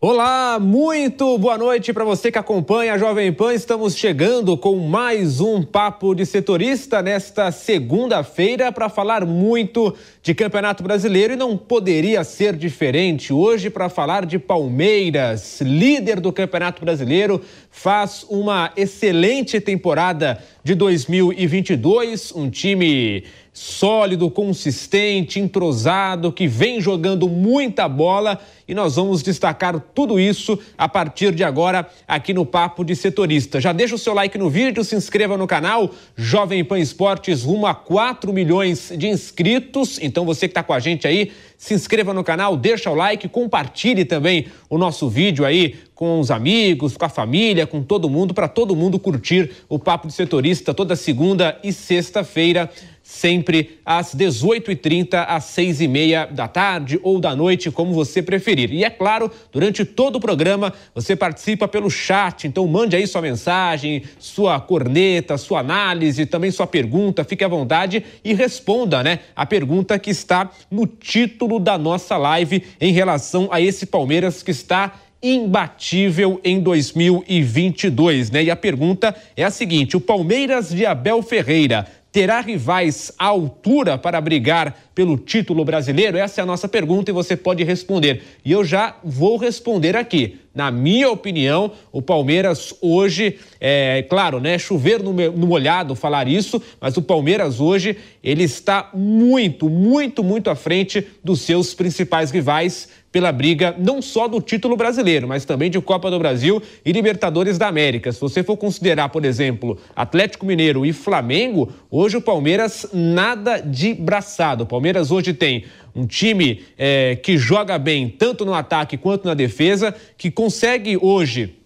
Olá, muito boa noite para você que acompanha a Jovem Pan. Estamos chegando com mais um papo de setorista nesta segunda-feira para falar muito de Campeonato Brasileiro e não poderia ser diferente hoje para falar de Palmeiras, líder do Campeonato Brasileiro, faz uma excelente temporada de 2022, um time sólido, consistente, entrosado, que vem jogando muita bola e nós vamos destacar tudo isso a partir de agora aqui no Papo de Setorista. Já deixa o seu like no vídeo, se inscreva no canal Jovem Pan Esportes rumo a 4 milhões de inscritos. Então você que está com a gente aí, se inscreva no canal, deixa o like, compartilhe também o nosso vídeo aí com os amigos, com a família, com todo mundo, para todo mundo curtir o Papo de Setorista toda segunda e sexta-feira sempre às 18h30, às 6h30 da tarde ou da noite, como você preferir. E é claro, durante todo o programa, você participa pelo chat, então mande aí sua mensagem, sua corneta, sua análise, também sua pergunta, fique à vontade e responda, né, a pergunta que está no título da nossa live em relação a esse Palmeiras que está imbatível em 2022, né? E a pergunta é a seguinte: o Palmeiras de Abel Ferreira terá rivais à altura para brigar pelo título brasileiro? Essa é a nossa pergunta e você pode responder. E eu já vou responder aqui. Na minha opinião, o Palmeiras hoje, é claro, né? Chover no, no molhado falar isso, mas o Palmeiras hoje ele está muito, muito, muito à frente dos seus principais rivais pela briga não só do título brasileiro, mas também de Copa do Brasil e Libertadores da América. Se você for considerar, por exemplo, Atlético Mineiro e Flamengo, hoje o Palmeiras nada de braçado. O Palmeiras hoje tem um time é, que joga bem tanto no ataque quanto na defesa, que consegue hoje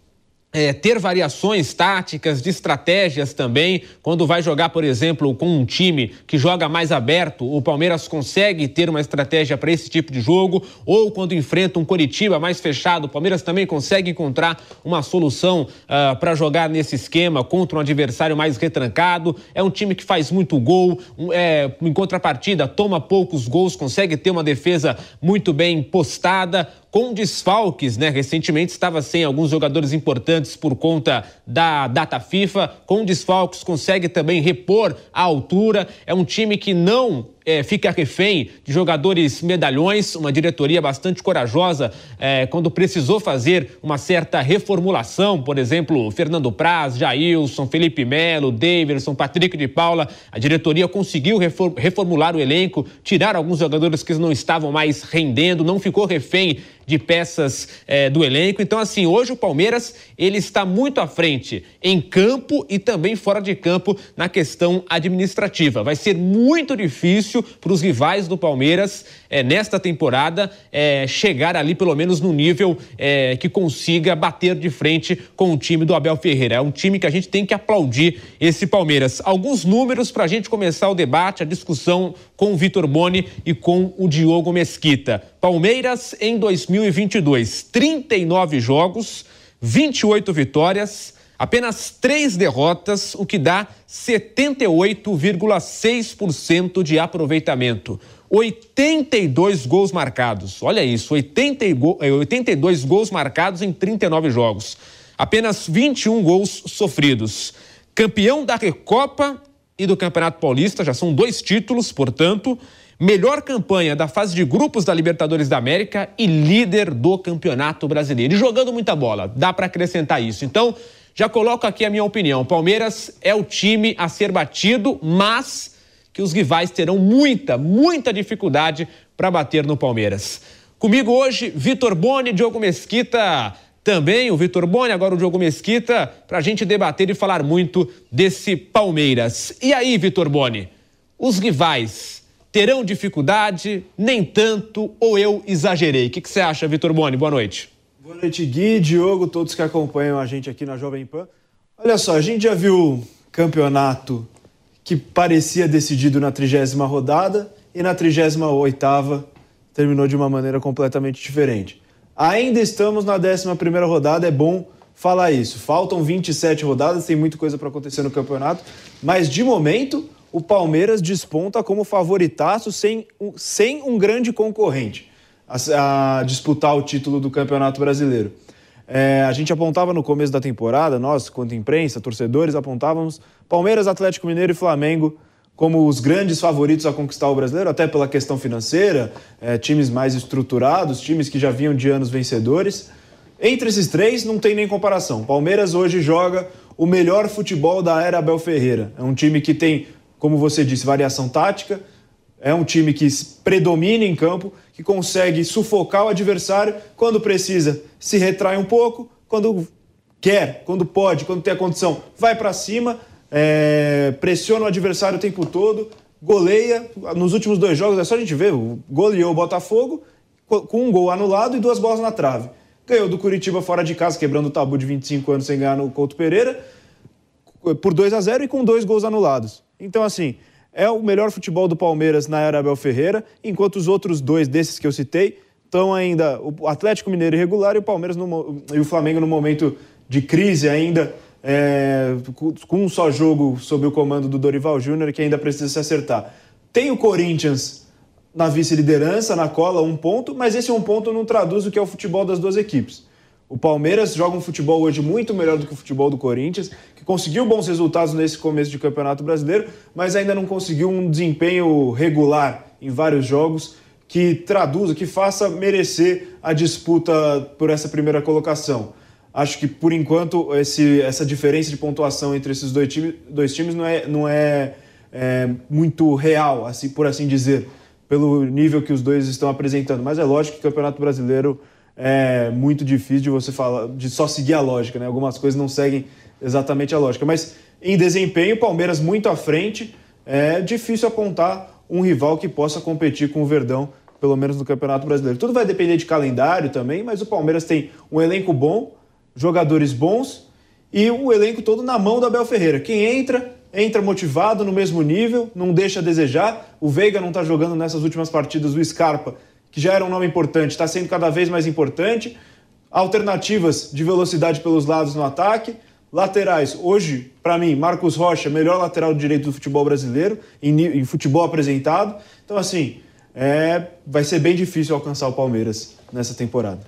é, ter variações táticas, de estratégias também. Quando vai jogar, por exemplo, com um time que joga mais aberto, o Palmeiras consegue ter uma estratégia para esse tipo de jogo. Ou quando enfrenta um Coritiba mais fechado, o Palmeiras também consegue encontrar uma solução uh, ah, para jogar nesse esquema contra um adversário mais retrancado. É um time que faz muito gol, um, é, em contrapartida, toma poucos gols, consegue ter uma defesa muito bem postada com desfalques, né? Recentemente estava sem alguns jogadores importantes por conta da data FIFA. Com desfalques consegue também repor a altura. É um time que não é, fica refém de jogadores medalhões, uma diretoria bastante corajosa é, quando precisou fazer uma certa reformulação, por exemplo, Fernando Praz, Jailson, Felipe Melo, Davidson, Patrick de Paula, a diretoria conseguiu reformular o elenco, tirar alguns jogadores que não estavam mais rendendo, não ficou refém de peças é, do elenco. Então, assim, hoje o Palmeiras ele está muito à frente em campo e também fora de campo na questão administrativa. Vai ser muito difícil difícil para os rivais do Palmeiras é, nesta temporada é, chegar ali pelo menos no nível é, que consiga bater de frente com o time do Abel Ferreira. É um time que a gente tem que aplaudir esse Palmeiras. Alguns números para a gente começar o debate, a discussão com o Vitor Boni e com o Diogo Mesquita. Palmeiras em 2022, 39 jogos, 28 vitórias apenas três derrotas, o que dá 78,6% de aproveitamento. 82 gols marcados. Olha isso, 80 82 eh, gols marcados em 39 jogos. Apenas 21 gols sofridos. Campeão da Recopa e do Campeonato Paulista, já são dois títulos, portanto. Melhor campanha da fase de grupos da Libertadores da América e líder do Campeonato Brasileiro. E jogando muita bola, dá para acrescentar isso. Então, já coloco aqui a minha opinião. Palmeiras é o time a ser batido, mas que os rivais terão muita, muita dificuldade para bater no Palmeiras. Comigo hoje, Vitor Boni, Diogo Mesquita. também o Vitor Boni, agora o Diogo Mesquita, para a gente debater e falar muito desse Palmeiras. E aí, Vitor Boni, os rivais terão dificuldade, nem tanto, ou eu exagerei? O que, que você acha, Vitor Boni? Boa noite. Boa noite, Gui, Diogo, todos que acompanham a gente aqui na Jovem Pan. Olha só, a gente já viu campeonato que parecia decidido na trigésima rodada e na trigésima oitava terminou de uma maneira completamente diferente. Ainda estamos na 11 rodada, é bom falar isso. Faltam 27 rodadas, tem muita coisa para acontecer no campeonato, mas de momento o Palmeiras desponta como favoritaço sem, sem um grande concorrente a, a disputar o título do Campeonato Brasileiro. É, a gente apontava no começo da temporada, nós, quanto imprensa, torcedores, apontávamos Palmeiras, Atlético Mineiro e Flamengo como os grandes favoritos a conquistar o brasileiro, até pela questão financeira, é, times mais estruturados, times que já vinham de anos vencedores. Entre esses três, não tem nem comparação. Palmeiras hoje joga o melhor futebol da era Abel Ferreira. É um time que tem, como você disse, variação tática, é um time que predomina em campo, que consegue sufocar o adversário quando precisa, se retrai um pouco, quando quer, quando pode, quando tem a condição, vai para cima é, pressiona o adversário o tempo todo, goleia. Nos últimos dois jogos, é só a gente ver, goleou o Botafogo com um gol anulado e duas bolas na trave. Ganhou do Curitiba fora de casa, quebrando o tabu de 25 anos sem ganhar no Couto Pereira, por 2 a 0 e com dois gols anulados. Então, assim, é o melhor futebol do Palmeiras na era Abel Ferreira, enquanto os outros dois desses que eu citei estão ainda o Atlético Mineiro irregular e o Palmeiras no, e o Flamengo no momento de crise ainda é, com um só jogo sob o comando do Dorival Júnior, que ainda precisa se acertar. Tem o Corinthians na vice-liderança, na cola, um ponto, mas esse um ponto não traduz o que é o futebol das duas equipes. O Palmeiras joga um futebol hoje muito melhor do que o futebol do Corinthians, que conseguiu bons resultados nesse começo de Campeonato Brasileiro, mas ainda não conseguiu um desempenho regular em vários jogos que traduza, que faça merecer a disputa por essa primeira colocação. Acho que, por enquanto, esse, essa diferença de pontuação entre esses dois, time, dois times não é, não é, é muito real, assim por assim dizer, pelo nível que os dois estão apresentando. Mas é lógico que o Campeonato Brasileiro é muito difícil de você falar, de só seguir a lógica, né? Algumas coisas não seguem exatamente a lógica. Mas em desempenho, Palmeiras muito à frente, é difícil apontar um rival que possa competir com o Verdão, pelo menos no Campeonato Brasileiro. Tudo vai depender de calendário também, mas o Palmeiras tem um elenco bom jogadores bons e o elenco todo na mão do Abel Ferreira. Quem entra, entra motivado, no mesmo nível, não deixa a desejar. O Veiga não está jogando nessas últimas partidas, o Scarpa, que já era um nome importante, está sendo cada vez mais importante. Alternativas de velocidade pelos lados no ataque. Laterais, hoje, para mim, Marcos Rocha, melhor lateral direito do futebol brasileiro, em, em futebol apresentado. Então, assim, é, vai ser bem difícil alcançar o Palmeiras nessa temporada.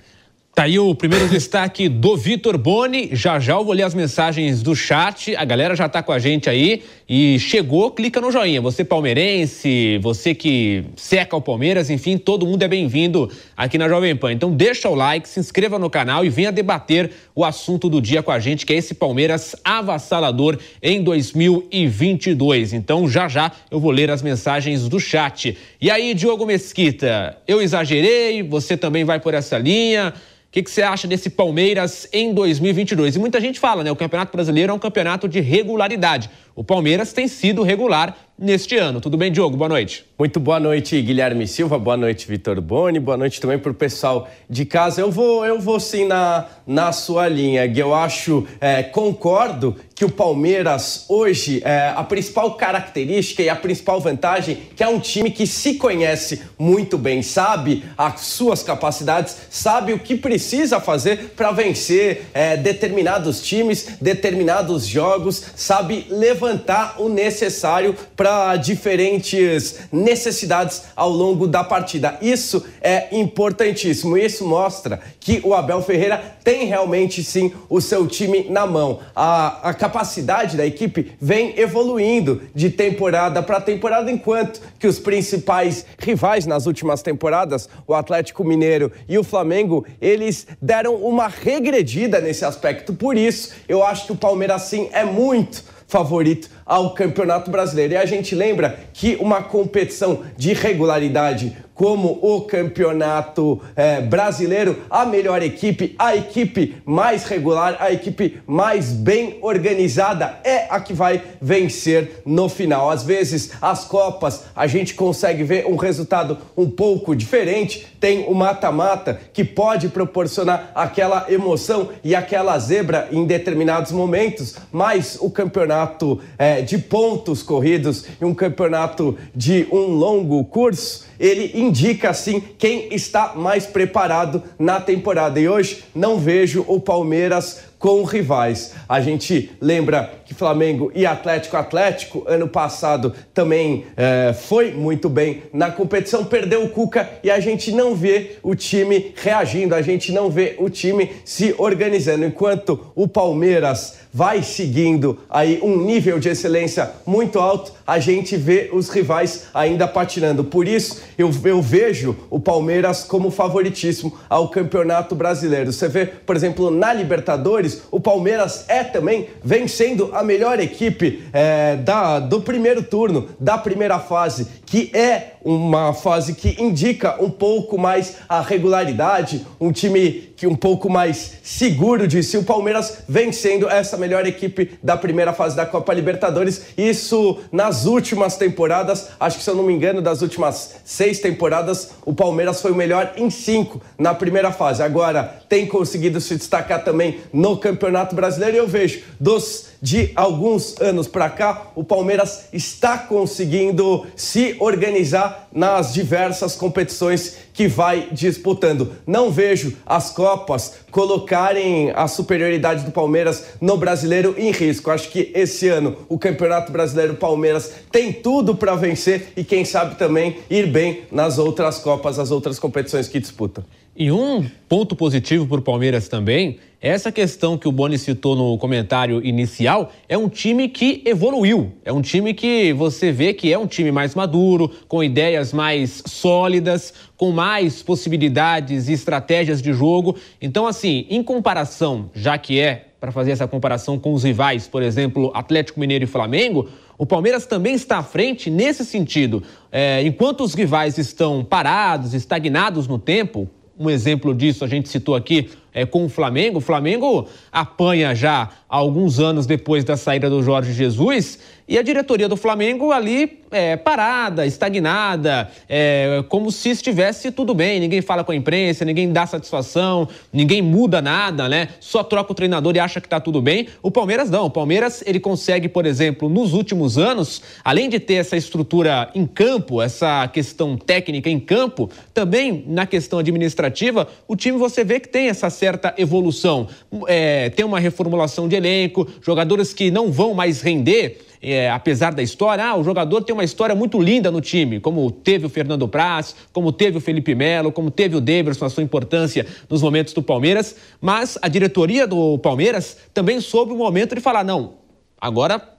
Tá aí o primeiro destaque do Vitor Boni. Já já eu vou ler as mensagens do chat. A galera já tá com a gente aí e chegou, clica no joinha. Você palmeirense, você que seca o Palmeiras, enfim, todo mundo é bem-vindo aqui na Jovem Pan. Então deixa o like, se inscreva no canal e venha debater o assunto do dia com a gente, que é esse Palmeiras avassalador em 2022. Então já já eu vou ler as mensagens do chat. E aí, Diogo Mesquita, eu exagerei, você também vai por essa linha? Que, que você acha desse Palmeiras em 2022? E muita gente fala, né? O Campeonato Brasileiro é um campeonato de regularidade. O Palmeiras tem sido regular neste ano. Tudo bem, Diogo? Boa noite. Muito boa noite, Guilherme Silva. Boa noite, Vitor Boni. Boa noite também para o pessoal de casa. Eu vou, eu vou sim na, na sua linha, Gui. Eu acho, é, concordo que o Palmeiras hoje, é, a principal característica e a principal vantagem, que é um time que se conhece muito bem, sabe as suas capacidades, sabe o que precisa fazer para vencer é, determinados times, determinados jogos, sabe levantar levantar o necessário para diferentes necessidades ao longo da partida. Isso é importantíssimo. Isso mostra que o Abel Ferreira tem realmente sim o seu time na mão. A, a capacidade da equipe vem evoluindo de temporada para temporada, enquanto que os principais rivais nas últimas temporadas, o Atlético Mineiro e o Flamengo, eles deram uma regredida nesse aspecto. Por isso, eu acho que o Palmeiras sim é muito favorito ao Campeonato Brasileiro. E a gente lembra que uma competição de regularidade como o campeonato é, brasileiro, a melhor equipe, a equipe mais regular, a equipe mais bem organizada é a que vai vencer no final. Às vezes, as Copas, a gente consegue ver um resultado um pouco diferente, tem o mata-mata que pode proporcionar aquela emoção e aquela zebra em determinados momentos, mas o campeonato é, de pontos corridos e um campeonato de um longo curso ele indica assim quem está mais preparado na temporada. E hoje não vejo o Palmeiras com rivais. A gente lembra que Flamengo e Atlético Atlético, ano passado, também é, foi muito bem na competição, perdeu o Cuca e a gente não vê o time reagindo, a gente não vê o time se organizando. Enquanto o Palmeiras vai seguindo aí um nível de excelência muito alto, a gente vê os rivais ainda patinando. Por isso, eu, eu vejo o Palmeiras como favoritíssimo ao Campeonato Brasileiro. Você vê, por exemplo, na Libertadores, o Palmeiras é também vencendo a melhor equipe é, da, do primeiro turno, da primeira fase, que é uma fase que indica um pouco mais a regularidade, um time que um pouco mais seguro de si. O Palmeiras vencendo essa melhor equipe da primeira fase da Copa Libertadores. Isso nas últimas temporadas, acho que se eu não me engano, das últimas seis temporadas, o Palmeiras foi o melhor em cinco na primeira fase. Agora tem conseguido se destacar também no Campeonato Brasileiro. E eu vejo dos de alguns anos para cá, o Palmeiras está conseguindo se organizar nas diversas competições que vai disputando. Não vejo as Copas colocarem a superioridade do Palmeiras no brasileiro em risco. Acho que esse ano o Campeonato Brasileiro Palmeiras tem tudo para vencer e quem sabe também ir bem nas outras Copas, as outras competições que disputa. E um ponto positivo para o Palmeiras também, essa questão que o Boni citou no comentário inicial, é um time que evoluiu. É um time que você vê que é um time mais maduro, com ideias mais sólidas, com mais possibilidades e estratégias de jogo. Então, assim, em comparação, já que é para fazer essa comparação com os rivais, por exemplo, Atlético Mineiro e Flamengo, o Palmeiras também está à frente nesse sentido. É, enquanto os rivais estão parados, estagnados no tempo, um exemplo disso a gente citou aqui é, com o Flamengo. O Flamengo apanha já alguns anos depois da saída do Jorge Jesus e a diretoria do Flamengo ali é, parada, estagnada, é, como se estivesse tudo bem. Ninguém fala com a imprensa, ninguém dá satisfação, ninguém muda nada, né? Só troca o treinador e acha que está tudo bem. O Palmeiras não. O Palmeiras ele consegue, por exemplo, nos últimos anos, além de ter essa estrutura em campo, essa questão técnica em campo, também na questão administrativa, o time você vê que tem essa certa evolução. É, tem uma reformulação de elenco, jogadores que não vão mais render. É, apesar da história, ah, o jogador tem uma história muito linda no time, como teve o Fernando Praz, como teve o Felipe Melo, como teve o Davidson, a sua importância nos momentos do Palmeiras, mas a diretoria do Palmeiras também soube o momento de falar, não, agora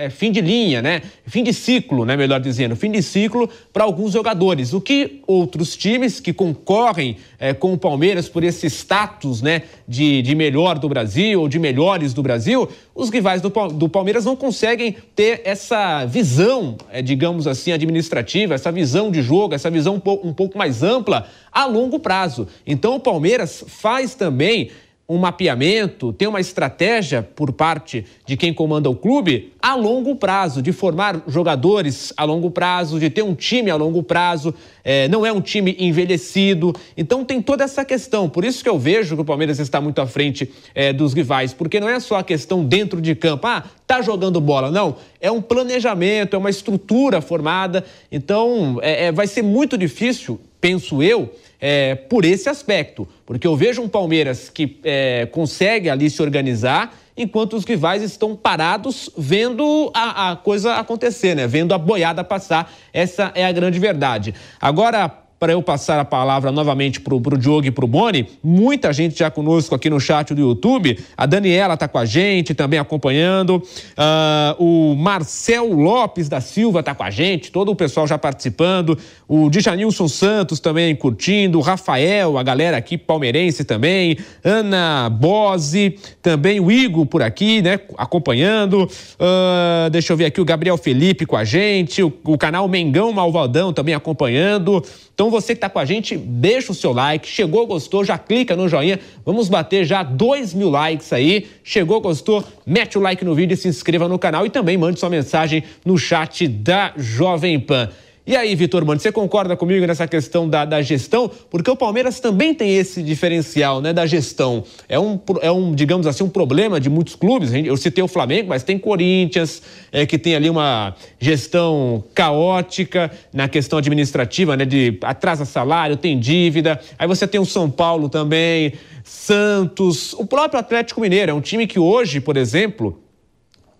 é, fim de linha, né? Fim de ciclo, né? Melhor dizendo, fim de ciclo para alguns jogadores. O que outros times que concorrem é, com o Palmeiras por esse status, né? De, de melhor do Brasil ou de melhores do Brasil, os rivais do, do Palmeiras não conseguem ter essa visão, é, digamos assim, administrativa, essa visão de jogo, essa visão um pouco, um pouco mais ampla a longo prazo. Então o Palmeiras faz também um mapeamento, tem uma estratégia por parte de quem comanda o clube a longo prazo, de formar jogadores a longo prazo, de ter um time a longo prazo, é, não é um time envelhecido. Então tem toda essa questão. Por isso que eu vejo que o Palmeiras está muito à frente é, dos rivais, porque não é só a questão dentro de campo, ah, tá jogando bola. Não, é um planejamento, é uma estrutura formada. Então é, é vai ser muito difícil, penso eu é, por esse aspecto, porque eu vejo um Palmeiras que é, consegue ali se organizar, enquanto os rivais estão parados vendo a, a coisa acontecer, né? Vendo a boiada passar. Essa é a grande verdade. Agora, para eu passar a palavra novamente para o Diogo e para o Boni. Muita gente já conosco aqui no chat do YouTube. A Daniela está com a gente, também acompanhando. Uh, o Marcel Lopes da Silva está com a gente, todo o pessoal já participando. O Djanilson Santos também curtindo. O Rafael, a galera aqui palmeirense também. Ana Bose, também o Igor por aqui, né? Acompanhando. Uh, deixa eu ver aqui o Gabriel Felipe com a gente. O, o canal Mengão Malvadão também acompanhando. Então você que está com a gente, deixa o seu like. Chegou, gostou, já clica no joinha. Vamos bater já dois mil likes aí. Chegou, gostou, mete o like no vídeo e se inscreva no canal. E também mande sua mensagem no chat da Jovem Pan. E aí, Vitor Mano, você concorda comigo nessa questão da, da, gestão? Porque o Palmeiras também tem esse diferencial né, da gestão. É um, é um, digamos assim, um problema de muitos clubes. Eu citei o Flamengo, mas tem Corinthians, é, que tem ali uma gestão caótica na questão administrativa, né? De atrasa salário, tem dívida. Aí você tem o São Paulo também, Santos, o próprio Atlético Mineiro. É um time que hoje, por exemplo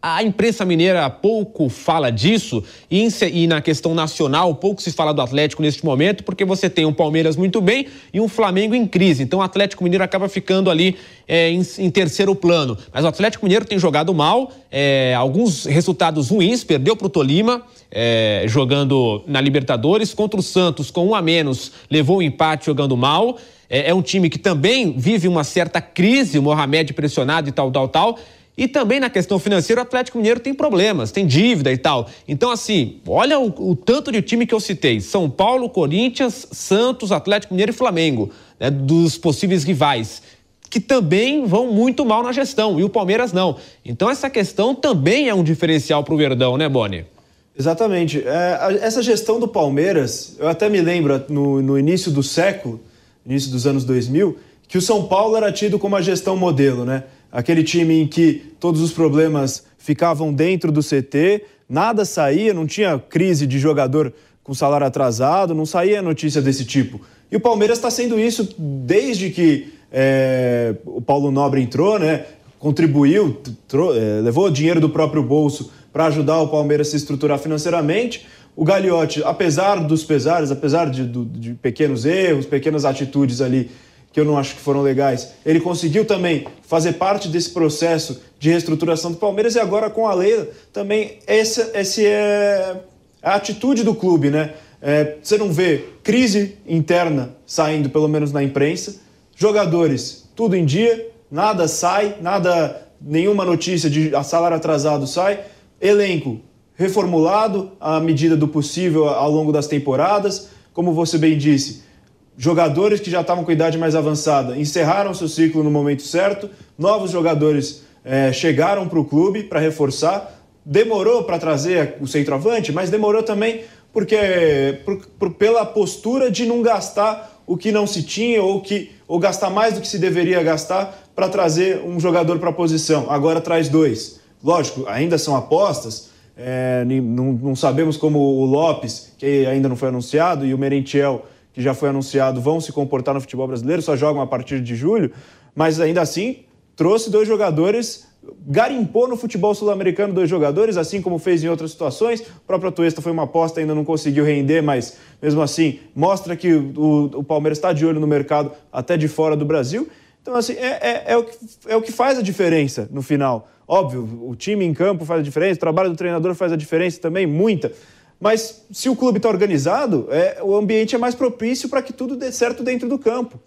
a imprensa mineira pouco fala disso e, na questão nacional pouco se fala do Atlético neste momento, porque você tem um Palmeiras muito bem e um Flamengo em crise. Então o Atlético Mineiro acaba ficando ali é, em, em, terceiro plano. Mas o Atlético Mineiro tem jogado mal, é, alguns resultados ruins, perdeu para o Tolima, é, jogando na Libertadores, contra o Santos com um a menos, levou um empate jogando mal. É, é um time que também vive uma certa crise, o Mohamed pressionado e tal, tal, tal. E também na questão financeira, o Atlético Mineiro tem problemas, tem dívida e tal. Então, assim, olha o, o tanto de time que eu citei: São Paulo, Corinthians, Santos, Atlético Mineiro e Flamengo, né, dos possíveis rivais que também vão muito mal na gestão, e o Palmeiras não. Então essa questão também é um diferencial para o Verdão, né, Boni? Exatamente. É, essa gestão do Palmeiras, eu até me lembro no, no, início do século, início dos anos 2000, que o São Paulo era tido como a gestão modelo, né? Aquele time em que todos os problemas ficavam dentro do CT, nada saía, não tinha crise de jogador com salário atrasado, não saía notícia desse tipo. E o Palmeiras está sendo isso desde que é, o Paulo Nobre entrou, né? Contribuiu, é, levou dinheiro do próprio bolso para ajudar o Palmeiras a se estruturar financeiramente. O Gagliotti, apesar dos pesares, apesar de, de pequenos erros, pequenas atitudes ali que eu não acho que foram legais. Ele conseguiu também fazer parte desse processo de reestruturação do Palmeiras e agora com a Leila também essa, essa é a atitude do clube, né? É, você não vê crise interna saindo, pelo menos na imprensa, jogadores tudo em dia, nada sai, nada, nenhuma notícia de salário atrasado sai, elenco reformulado à medida do possível ao longo das temporadas, como você bem disse, jogadores que já estavam com idade mais avançada encerraram seu ciclo no momento certo, novos jogadores é, chegaram para o clube para reforçar. Demorou para trazer o centroavante, mas demorou também porque por, por, pela postura de não gastar o que não se tinha ou que ou gastar mais do que se deveria gastar para trazer um jogador para a posição. Agora traz dois. Lógico, ainda são apostas. É, não, não sabemos como o Lopes, que ainda não foi anunciado, e o Merentiel que já foi anunciado, vão se comportar no futebol brasileiro, só jogam a partir de julho, mas ainda assim trouxe dois jogadores, garimpou no futebol sul-americano dois jogadores, assim como fez em outras situações. O próprio Atuesta foi uma aposta, ainda não conseguiu render, mas mesmo assim mostra que o, o Palmeiras está de olho no mercado até de fora do Brasil. Então, assim, é, é, é, o que, é o que faz a diferença no final. Óbvio, o time em campo faz a diferença, o trabalho do treinador faz a diferença também, muita. Mas se o clube está organizado, é, o ambiente é mais propício para que tudo dê certo dentro do campo.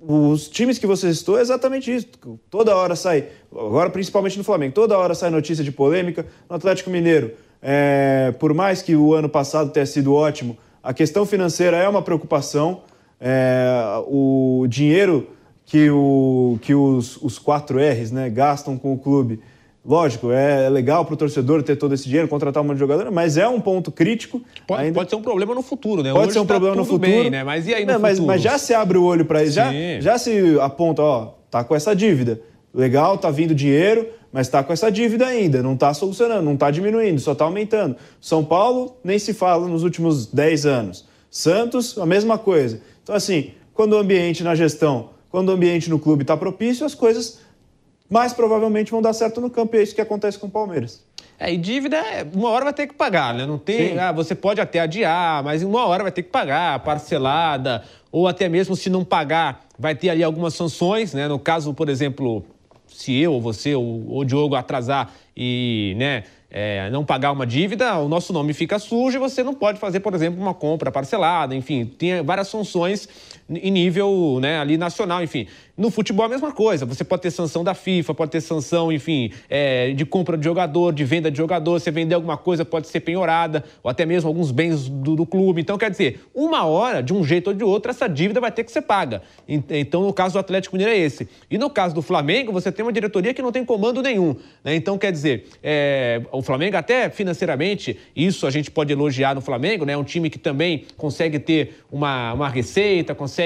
Os times que você citou é exatamente isso. Toda hora sai, agora principalmente no Flamengo, toda hora sai notícia de polêmica. No Atlético Mineiro, é, por mais que o ano passado tenha sido ótimo, a questão financeira é uma preocupação. É, o dinheiro que, o, que os, os 4 R's né, gastam com o clube Lógico, é legal para o torcedor ter todo esse dinheiro, contratar um monte de jogador, mas é um ponto crítico. Pode, ainda... pode ser um problema no futuro, né? Pode Hoje ser um tá problema no futuro. Bem, né? Mas e aí no Não, futuro? Mas, mas, já se abre o olho para isso, já, já se aponta, ó, tá com essa dívida. Legal, tá vindo dinheiro, mas tá com essa dívida ainda, não tá solucionando, não tá diminuindo, só tá aumentando. São Paulo, nem se fala nos últimos 10 anos. Santos, a mesma coisa. Então, assim, quando o ambiente na gestão, quando o ambiente no clube está propício, as coisas mais provavelmente vão dar certo no campo. E é isso que acontece com o Palmeiras. É, e dívida, é, uma hora vai ter que pagar, né? Não tem. Ah, você pode até adiar, mas uma hora vai ter que pagar, parcelada, ou até mesmo se não pagar, vai ter ali algumas sanções, né? No caso, por exemplo, se eu, ou você, ou o Diogo atrasar e, né? é, não pagar uma dívida, o nosso nome fica sujo e você não pode fazer, por exemplo, uma compra parcelada, enfim, tem várias sanções em nível né, ali nacional, enfim. No futebol é a mesma coisa, você pode ter sanção da FIFA, pode ter sanção, enfim, é, de compra de jogador, de venda de jogador, você vender alguma coisa pode ser penhorada, ou até mesmo alguns bens do, do clube. Então, quer dizer, uma hora, de um jeito ou de outro, essa dívida vai ter que ser paga. Então, no caso do Atlético Mineiro é esse. E no caso do Flamengo, você tem uma diretoria que não tem comando nenhum. Né? Então, quer dizer, é, o Flamengo, até financeiramente, isso a gente pode elogiar no Flamengo, né? É um time que também consegue ter uma, uma receita, consegue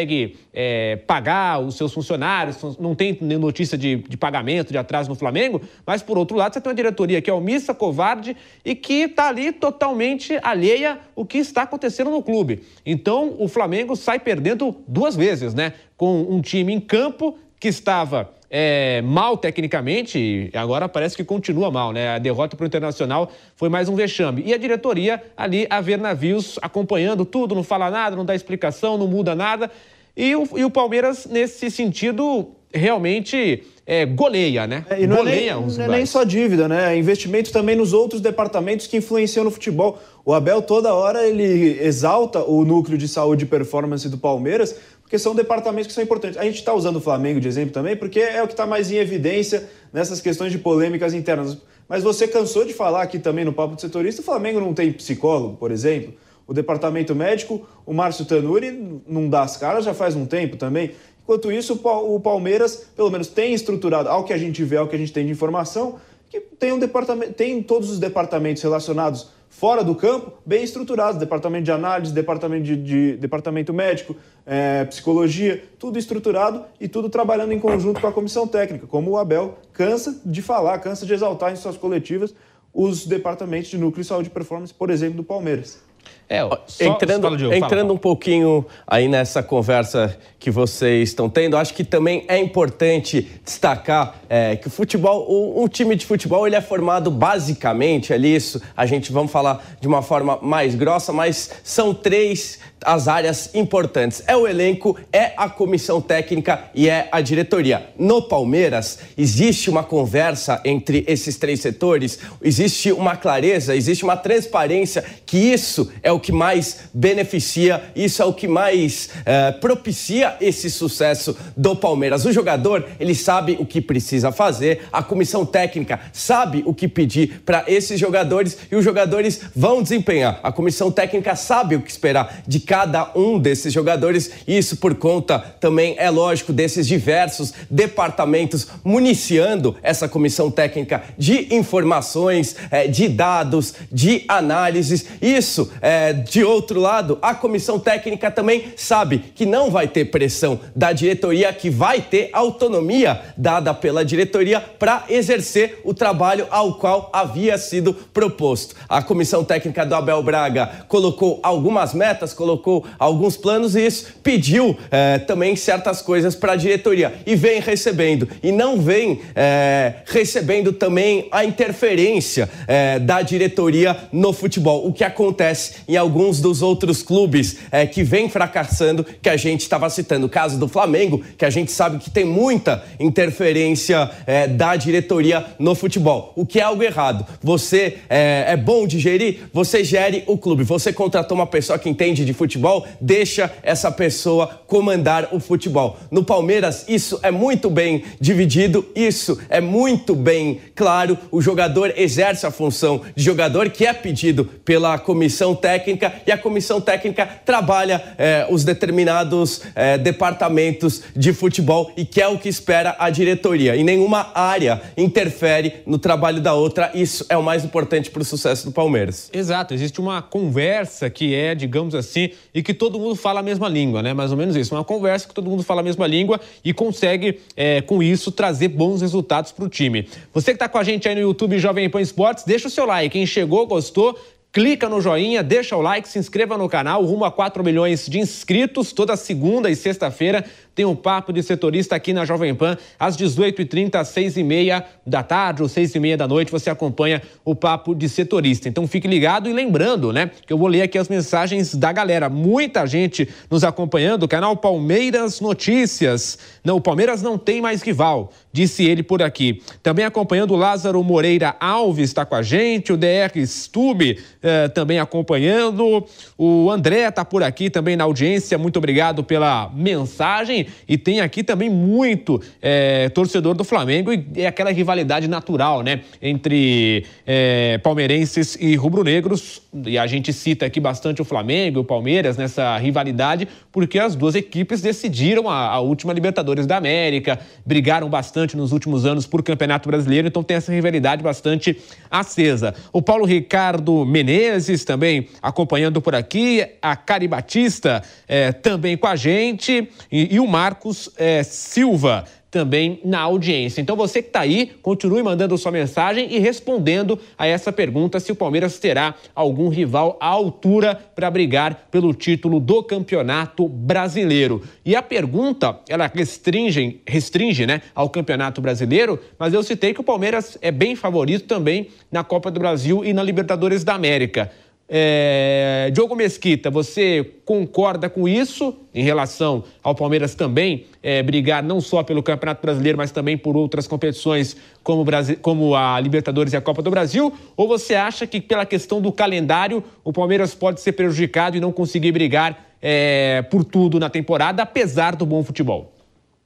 é, pagar os seus funcionários, não tem notícia de, de pagamento, de atraso no Flamengo, mas por outro lado, você tem uma diretoria que é omissa, covarde e que está ali totalmente alheia ao que está acontecendo no clube. Então, o Flamengo sai perdendo duas vezes, né? Com um time em campo que estava é, mal tecnicamente, e agora parece que continua mal, né? A derrota para o Internacional foi mais um vexame. E a diretoria ali a ver navios acompanhando tudo, não fala nada, não dá explicação, não muda nada. E o, e o Palmeiras, nesse sentido, realmente é, goleia, né? É, e não goleia é nem, não é nem só dívida, né? É investimento também nos outros departamentos que influenciam no futebol. O Abel toda hora ele exalta o núcleo de saúde e performance do Palmeiras, porque são departamentos que são importantes. A gente está usando o Flamengo de exemplo também, porque é o que está mais em evidência nessas questões de polêmicas internas. Mas você cansou de falar aqui também no Papo de Setorista, o Flamengo não tem psicólogo, por exemplo. O departamento médico, o Márcio Tanuri não dá as caras já faz um tempo também. Enquanto isso, o Palmeiras, pelo menos, tem estruturado, ao que a gente vê, ao que a gente tem de informação, que tem um departamento, tem todos os departamentos relacionados fora do campo bem estruturados, departamento de análise, departamento de, de departamento médico, é, psicologia, tudo estruturado e tudo trabalhando em conjunto com a comissão técnica, como o Abel cansa de falar, cansa de exaltar em suas coletivas os departamentos de núcleo de saúde e performance, por exemplo, do Palmeiras. É, só, entrando, fala, Diogo, entrando fala, um pouquinho aí nessa conversa que vocês estão tendo, acho que também é importante destacar é, que o futebol, um time de futebol, ele é formado basicamente, é isso, a gente vamos falar de uma forma mais grossa, mas são três as áreas importantes. É o elenco, é a comissão técnica e é a diretoria. No Palmeiras, existe uma conversa entre esses três setores, existe uma clareza, existe uma transparência, que isso é o que mais beneficia, isso é o que mais é, propicia esse sucesso do Palmeiras. O jogador, ele sabe o que precisa fazer, a comissão técnica sabe o que pedir para esses jogadores e os jogadores vão desempenhar. A comissão técnica sabe o que esperar de cada um desses jogadores. Isso por conta também, é lógico, desses diversos departamentos municiando essa comissão técnica de informações, é, de dados, de análises. Isso, é, de outro lado, a comissão técnica também sabe que não vai ter pressão da diretoria, que vai ter autonomia dada pela diretoria para exercer o trabalho ao qual havia sido proposto. A comissão técnica do Abel Braga colocou algumas metas, colocou colocou alguns planos e isso pediu é, também certas coisas para a diretoria e vem recebendo. E não vem é, recebendo também a interferência é, da diretoria no futebol, o que acontece em alguns dos outros clubes é, que vem fracassando, que a gente estava citando. O caso do Flamengo, que a gente sabe que tem muita interferência é, da diretoria no futebol, o que é algo errado. Você é, é bom de gerir, você gere o clube. Você contratou uma pessoa que entende de futebol futebol, deixa essa pessoa comandar o futebol. No Palmeiras, isso é muito bem dividido, isso é muito bem claro. O jogador exerce a função de jogador que é pedido pela comissão técnica e a comissão técnica trabalha eh, os determinados eh, departamentos de futebol e que é o que espera a diretoria. E nenhuma área interfere no trabalho da outra. Isso é o mais importante para o sucesso do Palmeiras. Exato, existe uma conversa que é, digamos assim, e que todo mundo fala a mesma língua, né? Mais ou menos isso. Uma conversa que todo mundo fala a mesma língua e consegue, é, com isso, trazer bons resultados para o time. Você que está com a gente aí no YouTube Jovem Pan Esportes, deixa o seu like. Quem chegou, gostou, clica no joinha, deixa o like, se inscreva no canal, rumo a 4 milhões de inscritos. Toda segunda e sexta-feira tem um papo de setorista aqui na Jovem Pan, às 18h30, às 6h30 da tarde ou 6h30 da noite, você acompanha o papo de setorista. Então fique ligado e lembrando, né, que eu vou ler aqui as mensagens da galera. Muita gente nos acompanhando, o canal Palmeiras Notícias. Não, o Palmeiras não tem mais rival, disse ele por aqui. Também acompanhando o Lázaro Moreira Alves está com a gente, o DR Stube eh, também acompanhando, o André está por aqui também na audiência. Muito obrigado pela mensagem. E tem aqui também muito eh, torcedor do Flamengo e é aquela rivalidade natural, né, entre eh, palmeirenses e rubro-negros. E a gente cita aqui bastante o Flamengo e o Palmeiras nessa rivalidade, porque as duas equipes decidiram a, a última Libertadores da América, brigaram bastante nos últimos anos por Campeonato Brasileiro, então tem essa rivalidade bastante acesa. O Paulo Ricardo Menezes também acompanhando por aqui, a Cari Batista eh, também com a gente e, e o Marcos eh, Silva também na audiência. Então você que está aí, continue mandando sua mensagem e respondendo a essa pergunta se o Palmeiras terá algum rival à altura para brigar pelo título do Campeonato Brasileiro. E a pergunta, ela restringe, restringe né, ao Campeonato Brasileiro, mas eu citei que o Palmeiras é bem favorito também na Copa do Brasil e na Libertadores da América. É, Diogo Mesquita, você concorda com isso em relação ao Palmeiras também é, brigar não só pelo Campeonato Brasileiro, mas também por outras competições como, Brasil, como a Libertadores e a Copa do Brasil? Ou você acha que pela questão do calendário o Palmeiras pode ser prejudicado e não conseguir brigar é, por tudo na temporada, apesar do bom futebol?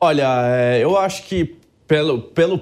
Olha, é, eu acho que pelo, pelo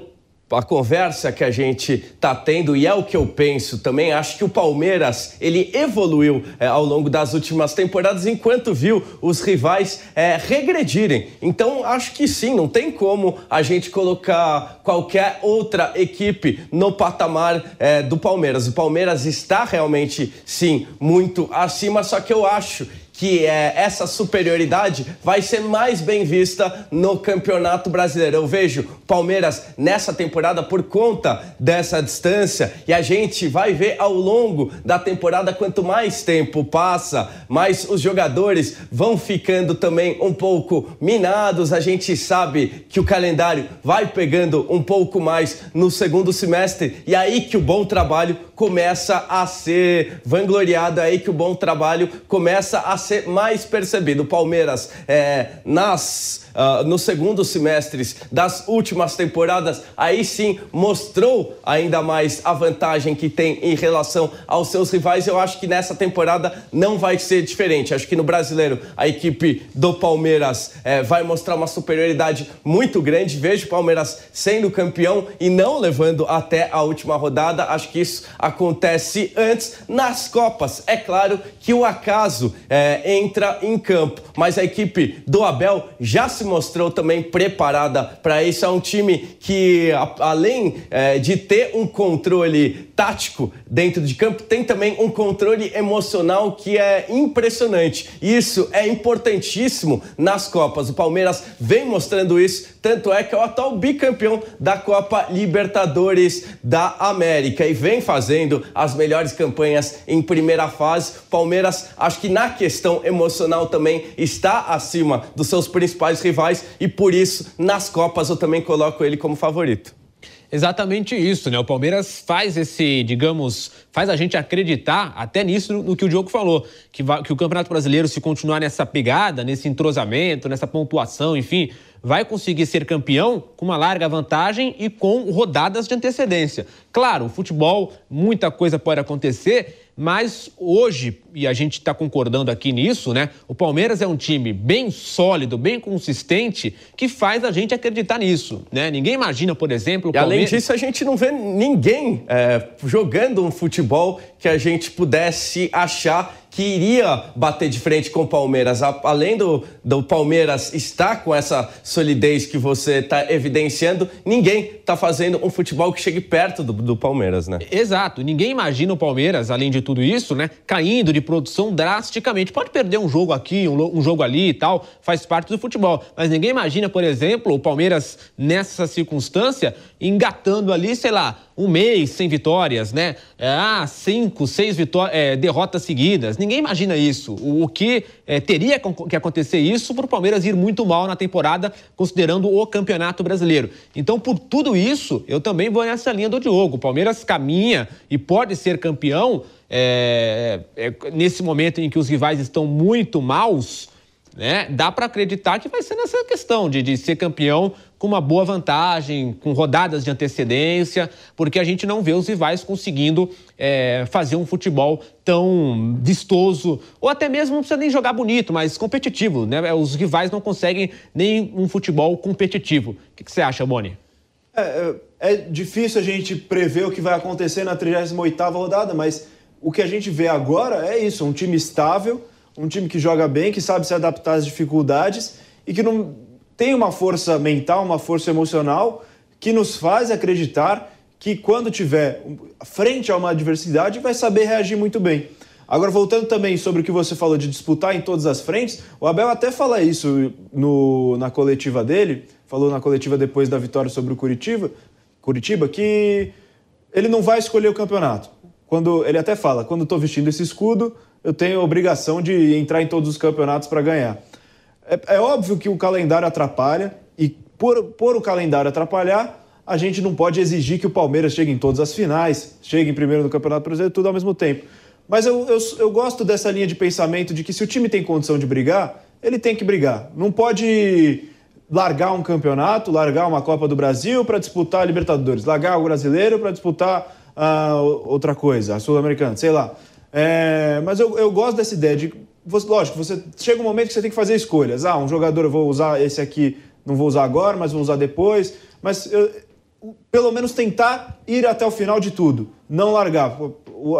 a conversa que a gente está tendo e é o que eu penso também. Acho que o Palmeiras ele evoluiu é, ao longo das últimas temporadas enquanto viu os rivais é, regredirem. Então acho que sim, não tem como a gente colocar qualquer outra equipe no patamar é, do Palmeiras. O Palmeiras está realmente sim muito acima, só que eu acho que é, essa superioridade vai ser mais bem vista no Campeonato Brasileiro. Eu vejo Palmeiras nessa temporada por conta dessa distância e a gente vai ver ao longo da temporada quanto mais tempo passa, mais os jogadores vão ficando também um pouco minados. A gente sabe que o calendário vai pegando um pouco mais no segundo semestre e aí que o bom trabalho começa a ser vangloriado, aí que o bom trabalho começa a ser mais percebido. Palmeiras, é, nas, uh, nos segundos semestres das últimas temporadas, aí sim mostrou ainda mais a vantagem que tem em relação aos seus rivais. Eu acho que nessa temporada não vai ser diferente. Acho que no brasileiro a equipe do Palmeiras é, vai mostrar uma superioridade muito grande. Vejo o Palmeiras sendo campeão e não levando até a última rodada. Acho que isso acontece antes nas Copas. É claro que o acaso é, entra em campo. Mas a equipe do Abel já se mostrou também preparada para isso. É um time que, além é, de ter um controle tático dentro de campo, tem também um controle emocional que é impressionante. Isso é importantíssimo nas Copas. O Palmeiras vem mostrando isso, tanto é que é o atual bicampeão da Copa Libertadores da América e vem fazendo as melhores campanhas em primeira fase. Palmeiras, acho que na questão emocional também está acima dos seus principais rivais e por isso nas Copas eu também coloco ele como favorito. Exatamente isso, né? O Palmeiras faz esse, digamos, faz a gente acreditar até nisso no, no que o Diogo falou, que, que o Campeonato Brasileiro, se continuar nessa pegada, nesse entrosamento, nessa pontuação, enfim, vai conseguir ser campeão com uma larga vantagem e com rodadas de antecedência. Claro, o futebol, muita coisa pode acontecer, mas hoje, e a gente está concordando aqui nisso, né? O Palmeiras é um time bem sólido, bem consistente, que faz a gente acreditar nisso, né? Ninguém imagina, por exemplo. E além disso, a gente não vê ninguém é, jogando um futebol que a gente pudesse achar que iria bater de frente com o Palmeiras. Além do, do Palmeiras estar com essa solidez que você está evidenciando, ninguém está fazendo um futebol que chegue perto do, do, Palmeiras, né? Exato. Ninguém imagina o Palmeiras, além de tudo isso, né, caindo de produção drasticamente. Pode perder um jogo aqui, um, um jogo ali e tal, faz parte do futebol. Mas ninguém imagina, por exemplo, o Palmeiras nessa circunstância engatando ali, sei lá, um mês sem vitórias, né? É, ah, cinco, seis é, derrotas seguidas. Ninguém imagina isso. O, o que é, teria que acontecer isso para o Palmeiras ir muito mal na temporada, considerando o Campeonato Brasileiro. Então, por tudo isso, eu também vou nessa linha do Diogo. O Palmeiras caminha e pode ser campeão é, é, nesse momento em que os rivais estão muito maus né, dá para acreditar que vai ser nessa questão de, de ser campeão com uma boa vantagem, com rodadas de antecedência, porque a gente não vê os rivais conseguindo é, fazer um futebol tão vistoso, ou até mesmo não precisa nem jogar bonito, mas competitivo. Né? Os rivais não conseguem nem um futebol competitivo. O que, que você acha, Boni? É, é, é difícil a gente prever o que vai acontecer na 38ª rodada, mas o que a gente vê agora é isso, um time estável, um time que joga bem, que sabe se adaptar às dificuldades e que não tem uma força mental, uma força emocional que nos faz acreditar que quando tiver frente a uma adversidade vai saber reagir muito bem. Agora, voltando também sobre o que você falou de disputar em todas as frentes, o Abel até fala isso no, na coletiva dele, falou na coletiva depois da vitória sobre o Curitiba, Curitiba, que ele não vai escolher o campeonato. Quando ele até fala, quando estou vestindo esse escudo, eu tenho a obrigação de entrar em todos os campeonatos para ganhar. É, é, óbvio que o calendário atrapalha e por, por o calendário atrapalhar, a gente não pode exigir que o Palmeiras chegue em todas as finais, chegue em primeiro no Campeonato Brasileiro, tudo ao mesmo tempo. Mas eu, eu, eu gosto dessa linha de pensamento de que se o time tem condição de brigar, ele tem que brigar. Não pode largar um campeonato, largar uma Copa do Brasil para disputar a Libertadores, largar o brasileiro para disputar uh, outra coisa, a Sul-Americana, sei lá. É, mas eu, eu gosto dessa ideia de. Lógico, você chega um momento que você tem que fazer escolhas. Ah, um jogador eu vou usar esse aqui, não vou usar agora, mas vou usar depois. Mas eu, pelo menos tentar ir até o final de tudo, não largar.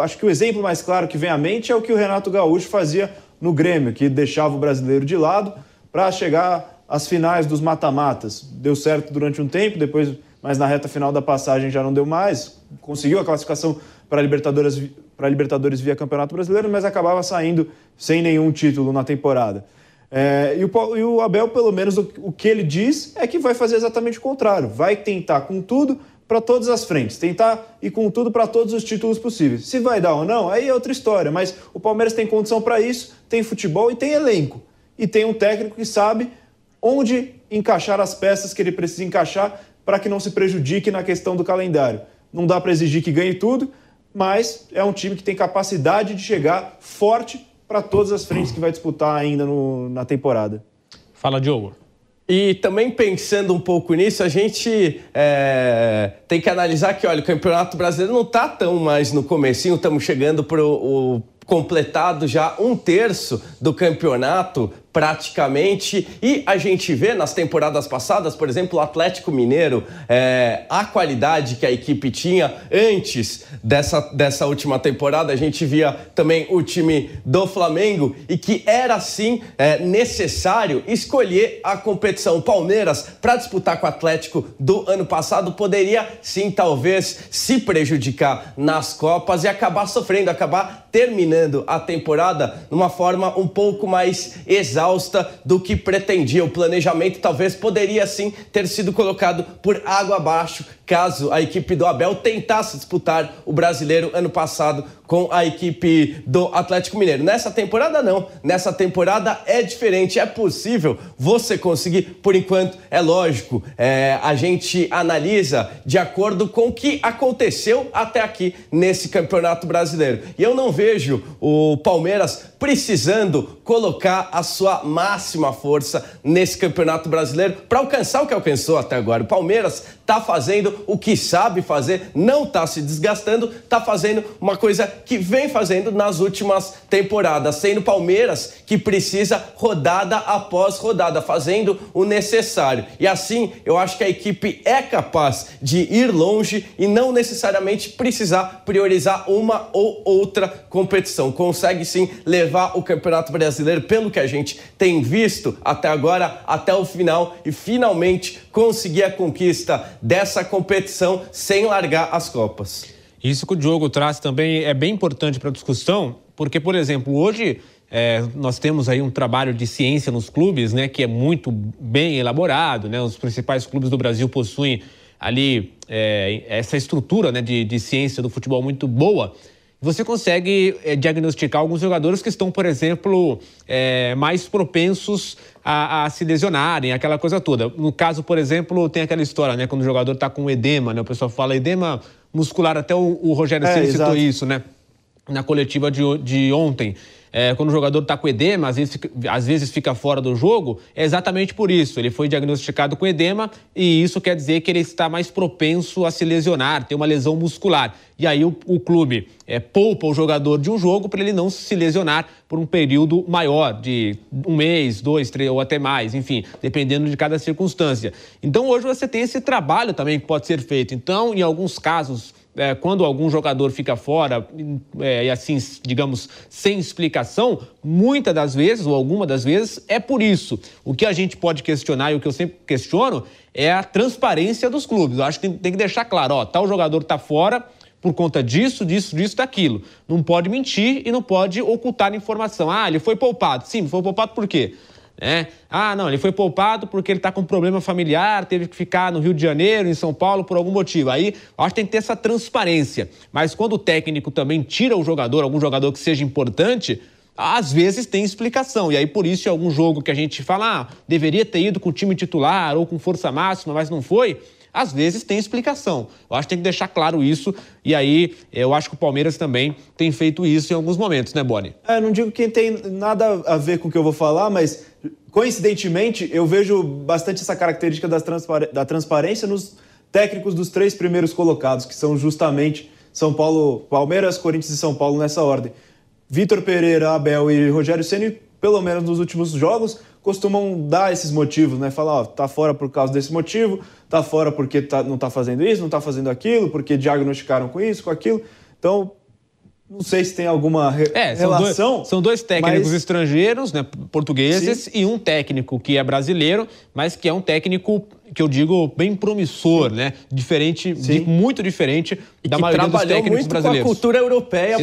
Acho que o exemplo mais claro que vem à mente é o que o Renato Gaúcho fazia no Grêmio, que deixava o brasileiro de lado para chegar às finais dos mata-matas. Deu certo durante um tempo, depois, mas na reta final da passagem já não deu mais. Conseguiu a classificação para Libertadores para Libertadores via Campeonato Brasileiro, mas acabava saindo sem nenhum título na temporada. É, e, o, e, o, Abel, pelo menos, o, o, que ele diz é que vai fazer exatamente o contrário. Vai tentar com tudo para todas as frentes, tentar ir com tudo para todos os títulos possíveis. Se vai dar ou não, aí é outra história, mas o Palmeiras tem condição para isso, tem futebol e tem elenco. E tem um técnico que sabe onde encaixar as peças que ele precisa encaixar para que não se prejudique na questão do calendário. Não dá para exigir que ganhe tudo, mas é um time que tem capacidade de chegar forte para todas as frentes que vai disputar ainda no, na temporada. Fala, Diogo. E também pensando um pouco nisso, a gente é, tem que analisar que, olha, o Campeonato Brasileiro não está tão mais no comecinho, estamos chegando para o completado já um terço do campeonato praticamente. E a gente vê nas temporadas passadas, por exemplo, o Atlético Mineiro, é, a qualidade que a equipe tinha antes dessa, dessa última temporada. A gente via também o time do Flamengo e que era sim é, necessário escolher a competição. O Palmeiras, para disputar com o Atlético do ano passado, poderia sim, talvez, se prejudicar nas Copas e acabar sofrendo, acabar terminando a temporada numa forma um pouco mais exausta do que pretendia. O planejamento talvez poderia sim ter sido colocado por água abaixo caso a equipe do Abel tentasse disputar o brasileiro ano passado com a equipe do Atlético Mineiro. Nessa temporada, não. Nessa temporada é diferente. É possível você conseguir, por enquanto, é lógico. É, a gente analisa de acordo com o que aconteceu até aqui nesse campeonato brasileiro. E eu não vejo o Palmeiras precisando colocar a sua máxima força nesse campeonato brasileiro para alcançar o que alcançou até agora. O Palmeiras está fazendo o que sabe fazer, não está se desgastando, está fazendo uma coisa que vem fazendo nas últimas temporadas, sendo Palmeiras que precisa rodada após rodada, fazendo o necessário. E assim, eu acho que a equipe é capaz de ir longe e não necessariamente precisar priorizar uma ou outra competição. Consegue sim levar o Campeonato Brasileiro, pelo que a gente tem visto até agora, até o final e finalmente conseguir a conquista dessa competição sem largar as Copas. Isso que o Diogo traz também é bem importante para a discussão, porque, por exemplo, hoje é, nós temos aí um trabalho de ciência nos clubes, né, que é muito bem elaborado, né? Os principais clubes do Brasil possuem ali é, essa estrutura né, de, de ciência do futebol muito boa, você consegue é, diagnosticar alguns jogadores que estão, por exemplo, é, mais propensos a, a, se lesionarem, aquela coisa toda. No caso, por exemplo, tem aquela história, né? Quando o jogador está com edema, né? O pessoal fala edema muscular, até o, o Rogério é, citou isso, né? Na coletiva de, de ontem é, quando o jogador está com edema, às vezes, às vezes fica fora do jogo, é exatamente por isso. Ele foi diagnosticado com edema e isso quer dizer que ele está mais propenso a se lesionar, ter uma lesão muscular. E aí o, o clube é, poupa o jogador de um jogo para ele não se lesionar por um período maior, de um mês, dois, três ou até mais, enfim, dependendo de cada circunstância. Então hoje você tem esse trabalho também que pode ser feito. Então, em alguns casos, é, quando algum jogador fica fora, é, e assim, digamos, sem explicação, muitas das vezes, ou alguma das vezes, é por isso. O que a gente pode questionar e o que eu sempre questiono é a transparência dos clubes. Eu acho que tem que deixar claro, ó, tal jogador está fora por conta disso, disso, disso, daquilo. Não pode mentir e não pode ocultar informação. Ah, ele foi poupado. Sim, foi poupado por quê? É. Ah, não, ele foi poupado porque ele está com um problema familiar, teve que ficar no Rio de Janeiro, em São Paulo, por algum motivo. Aí, acho que tem que ter essa transparência. Mas quando o técnico também tira o jogador, algum jogador que seja importante, às vezes tem explicação. E aí, por isso, em algum jogo que a gente fala, ah, deveria ter ido com o time titular ou com força máxima, mas não foi, às vezes tem explicação. Eu acho que tem que deixar claro isso. E aí, eu acho que o Palmeiras também tem feito isso em alguns momentos, né, Boni? É, não digo que tem nada a ver com o que eu vou falar, mas coincidentemente, eu vejo bastante essa característica da transparência nos técnicos dos três primeiros colocados, que são justamente São Paulo, Palmeiras, Corinthians e São Paulo nessa ordem. Vitor Pereira, Abel e Rogério Ceni, pelo menos nos últimos jogos, costumam dar esses motivos, né? Falar, ó, tá fora por causa desse motivo, tá fora porque tá, não tá fazendo isso, não tá fazendo aquilo, porque diagnosticaram com isso, com aquilo. Então, não sei se tem alguma re é, são relação. Dois, são dois técnicos mas... estrangeiros, né, portugueses, Sim. e um técnico que é brasileiro, mas que é um técnico que eu digo bem promissor, Sim. né? Diferente, de, muito diferente e da maioria dos técnicos muito brasileiros. Com a cultura europeia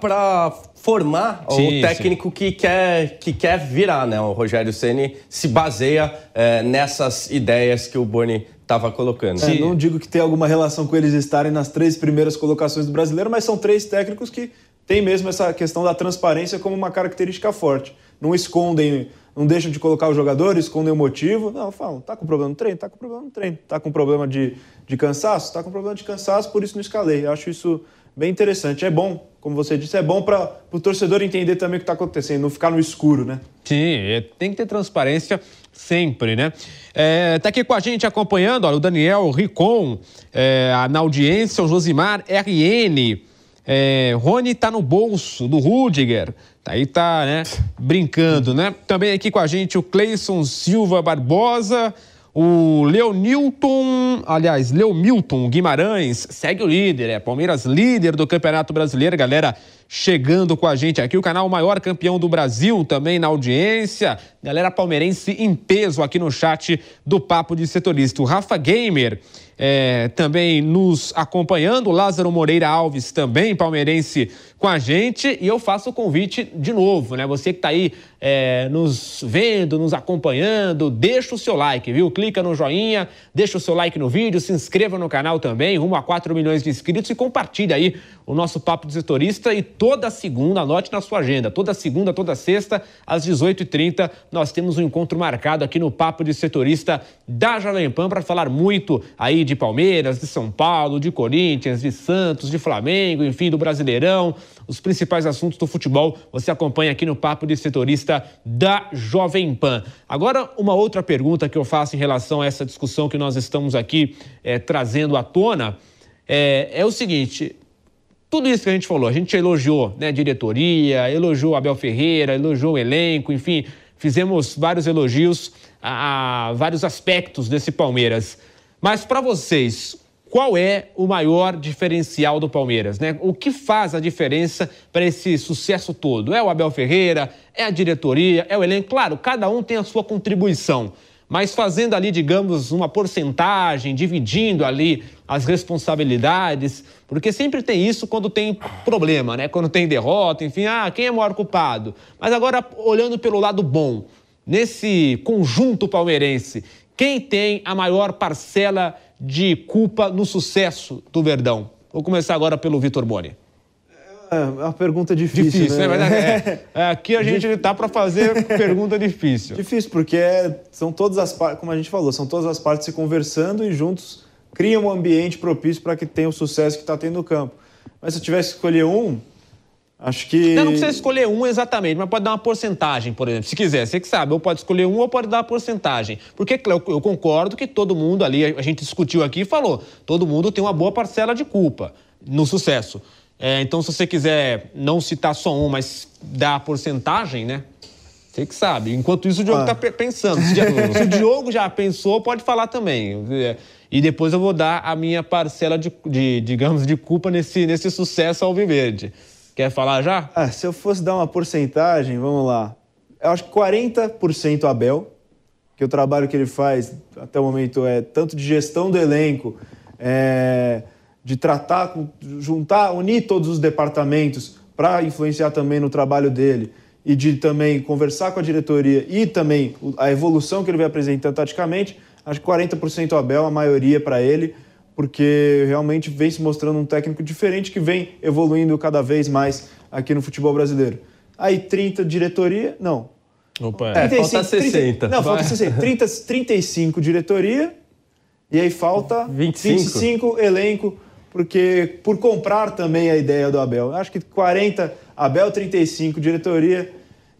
para formar sim, o técnico que quer que quer virar, né? O Rogério Ceni se baseia é, nessas ideias que o Boni estava colocando. É, não digo que tem alguma relação com eles estarem nas três primeiras colocações do brasileiro, mas são três técnicos que têm mesmo essa questão da transparência como uma característica forte. Não escondem, não deixam de colocar o jogador, escondem o motivo. Não, falam, tá com problema no treino? Tá com problema no treino. Tá com problema de, de cansaço? Tá com problema de cansaço, por isso não escalei. Eu acho isso bem interessante. É bom, como você disse, é bom para o torcedor entender também o que está acontecendo, não ficar no escuro, né? Sim, é, tem que ter transparência sempre, né? É, tá aqui com a gente acompanhando, ó, o Daniel Ricon, é, na audiência, o Josimar RN. É, Rony tá no bolso do Rudiger. Tá aí tá, né? Brincando, né? Também aqui com a gente o Cleison Silva Barbosa. O Leonilton, aliás, Leomilton Guimarães segue o líder, é Palmeiras líder do Campeonato Brasileiro, galera chegando com a gente aqui. O canal maior campeão do Brasil também na audiência. Galera palmeirense em peso aqui no chat do Papo de Setorista. O Rafa Gamer é, também nos acompanhando. O Lázaro Moreira Alves também, palmeirense com a gente. E eu faço o convite de novo, né? Você que está aí é, nos vendo, nos acompanhando, deixa o seu like, viu? Clica no joinha, deixa o seu like no vídeo, se inscreva no canal também, rumo a 4 milhões de inscritos e compartilha aí o nosso Papo de Setorista e toda segunda, anote na sua agenda, toda segunda, toda sexta, às 18h30, nós temos um encontro marcado aqui no Papo de Setorista da Jovem Pan para falar muito aí de Palmeiras, de São Paulo, de Corinthians, de Santos, de Flamengo, enfim, do Brasileirão, os principais assuntos do futebol você acompanha aqui no Papo de Setorista da Jovem Pan. Agora, uma outra pergunta que eu faço em relação a essa discussão que nós estamos aqui é, trazendo à tona é, é o seguinte: tudo isso que a gente falou, a gente elogiou né, a diretoria, elogiou Abel Ferreira, elogiou o elenco, enfim, fizemos vários elogios a, a vários aspectos desse Palmeiras. Mas para vocês, qual é o maior diferencial do Palmeiras? Né? O que faz a diferença para esse sucesso todo? É o Abel Ferreira? É a diretoria? É o elenco? Claro, cada um tem a sua contribuição mas fazendo ali, digamos, uma porcentagem, dividindo ali as responsabilidades, porque sempre tem isso quando tem problema, né? Quando tem derrota, enfim, ah, quem é o maior culpado? Mas agora, olhando pelo lado bom, nesse conjunto palmeirense, quem tem a maior parcela de culpa no sucesso do Verdão? Vou começar agora pelo Vitor Boni. É uma pergunta difícil, Difícil, né? né? Mas é- é, aqui a gente tá para fazer pergunta difícil. Difícil, porque é- são todas as partes, como a gente falou, são todas as partes se conversando e juntos criam um ambiente propício para que tenha o sucesso que está tendo no campo. Mas se eu tivesse que escolher um, acho que. Não, não precisa escolher um exatamente, mas pode dar uma porcentagem, por exemplo. Se quiser, você que sabe, ou pode escolher um ou pode dar uma porcentagem. Porque eu, eu concordo que todo mundo ali, a gente discutiu aqui e falou, todo mundo tem uma boa parcela de culpa no sucesso. É, então, se você quiser não citar só um, mas dar a porcentagem, né? Você que sabe. Enquanto isso, o Diogo Ah. está pensando. Se, se o Diogo já pensou, pode falar também. É, E depois eu vou dar a minha parcela de, de, digamos, de culpa nesse, nesse sucesso ao Viverde. Quer falar já? Ah, se eu fosse dar uma porcentagem, vamos lá. Eu acho que 40% Abel, que o trabalho que ele faz até o momento é tanto de gestão do elenco, é, de tratar, juntar, unir todos os departamentos para influenciar também no trabalho dele e de também conversar com a diretoria e também a evolução que ele vem apresentando taticamente, acho que 40% Abel, a maioria para ele, porque realmente vem se mostrando um técnico diferente que vem evoluindo cada vez mais aqui no futebol brasileiro. Aí 30 diretoria, não. Opa, É, falta 60. não, falta 60. 30, 35 diretoria e aí falta 25. 25 elenco, porque por comprar também a ideia do Abel. Acho que 40 Abel, 35 diretoria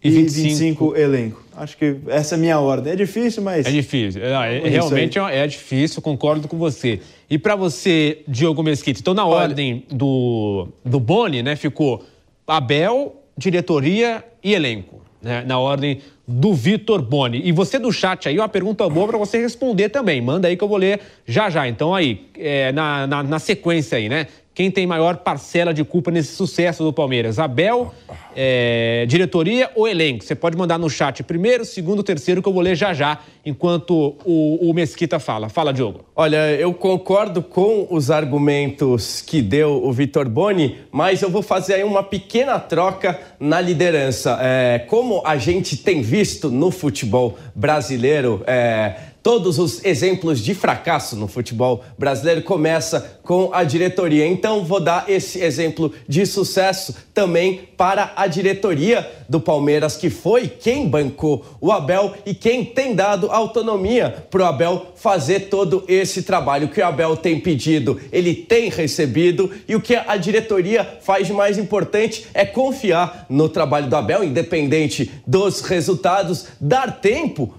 E e, 25 25, elenco. Acho que essa é a minha ordem. É difícil, mas É difícil. É, é- isso realmente é difícil, concordo com você. E para você, Diogo Mesquita, então na ordem do, do Boni, né, ficou Abel, diretoria e elenco. Né, na ordem do Vitor Boni. E você do chat aí, uma pergunta boa para você responder também. Manda aí que eu vou ler já já. Então aí, é, na, na, na sequência aí, né? Quem tem maior parcela de culpa nesse sucesso do Palmeiras? Abel, é, diretoria ou elenco? Você pode mandar no chat primeiro, segundo, terceiro, que eu vou ler já já, enquanto o, o Mesquita fala. Fala, Diogo. Olha, eu concordo com os argumentos que deu o Vitor Boni, mas eu vou fazer aí uma pequena troca na liderança. É, como a gente tem visto no futebol brasileiro, é, todos os exemplos de fracasso no futebol brasileiro começa com a diretoria. Então vou dar esse exemplo de sucesso também para a diretoria do Palmeiras, que foi quem bancou o Abel e quem tem dado autonomia para o Abel fazer todo esse trabalho que o Abel tem pedido, ele tem recebido e o que a diretoria faz de mais importante é confiar no trabalho do Abel, independente dos resultados, dar tempo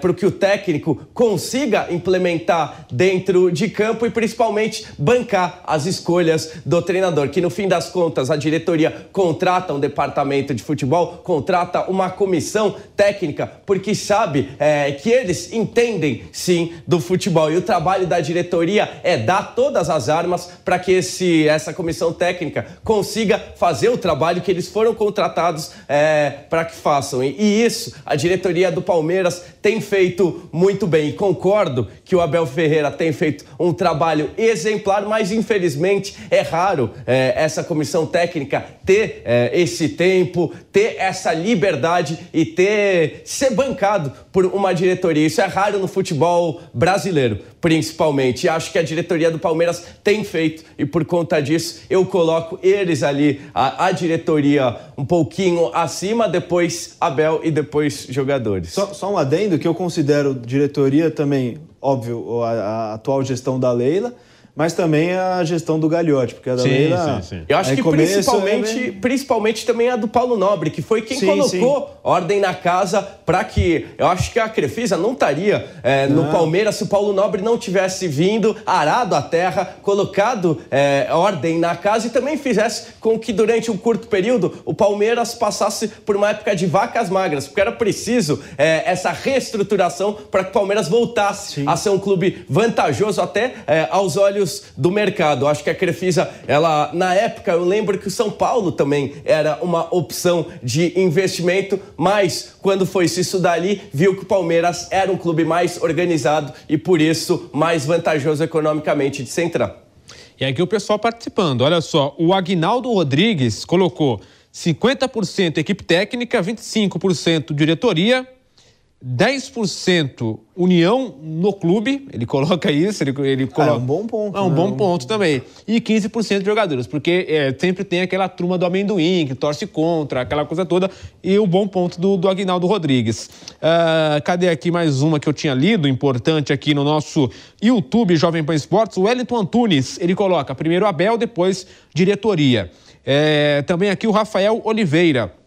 para que o técnico consiga implementar dentro de campo e principalmente bancar as escolhas do treinador, que no fim das contas a diretoria contrata um departamento de futebol, contrata uma comissão técnica, porque sabe é, que eles entendem sim do futebol e o trabalho da diretoria é dar todas as armas para que esse, essa comissão técnica consiga fazer o trabalho que eles foram contratados é, para que façam. E, e isso a diretoria do Palmeiras tem feito muito bem. E concordo que o Abel Ferreira tem feito um trabalho exemplar, mas infelizmente é raro é, essa comissão técnica ter é, esse tempo, ter essa liberdade e ter ser bancado por uma diretoria. Isso é raro no futebol brasileiro, principalmente. E acho que a diretoria do Palmeiras tem feito e por conta disso eu coloco eles ali, a, a diretoria um pouquinho acima, depois Abel e depois jogadores. Só, só um adendo que eu considero diretoria também, óbvio, a, a atual gestão da Leila, mas também a gestão do Gagliotti, porque a da Sim, Leila. sim, sim. Eu acho aí que começo, principalmente, é, principalmente também a do Paulo Nobre, que foi quem Sim, colocou ordem na casa para que. Eu acho que a Crefisa não estaria é, no Palmeiras se o Paulo Nobre não tivesse vindo, arado a terra, colocado é, ordem na casa e também fizesse com que durante um curto período o Palmeiras passasse por uma época de vacas magras, porque era preciso é, essa reestruturação para que o Palmeiras voltasse a ser um clube vantajoso até é, aos olhos do mercado. Acho que a Crefisa, ela na época eu lembro que o São Paulo também era uma opção de investimento, mas quando foi se estudar ali, viu que o Palmeiras era um clube mais organizado e por isso mais vantajoso economicamente de se entrar. E aqui o pessoal participando. Olha só, o Agnaldo Rodrigues colocou 50% equipe técnica, 25% diretoria, 10% união no clube, ele coloca isso, ele, ele coloca... Ah, é um bom ponto. É um né? bom ponto também. E 15% de jogadores, porque é, sempre tem aquela turma do amendoim que torce contra, aquela coisa toda, e o bom ponto do, do Aguinaldo Rodrigues. Uh, cadê aqui mais uma que eu tinha lido, importante aqui no nosso YouTube Jovem Pan Esportes? O Wellington Antunes, ele coloca primeiro Abel, depois diretoria. É, também aqui o Rafael Oliveira.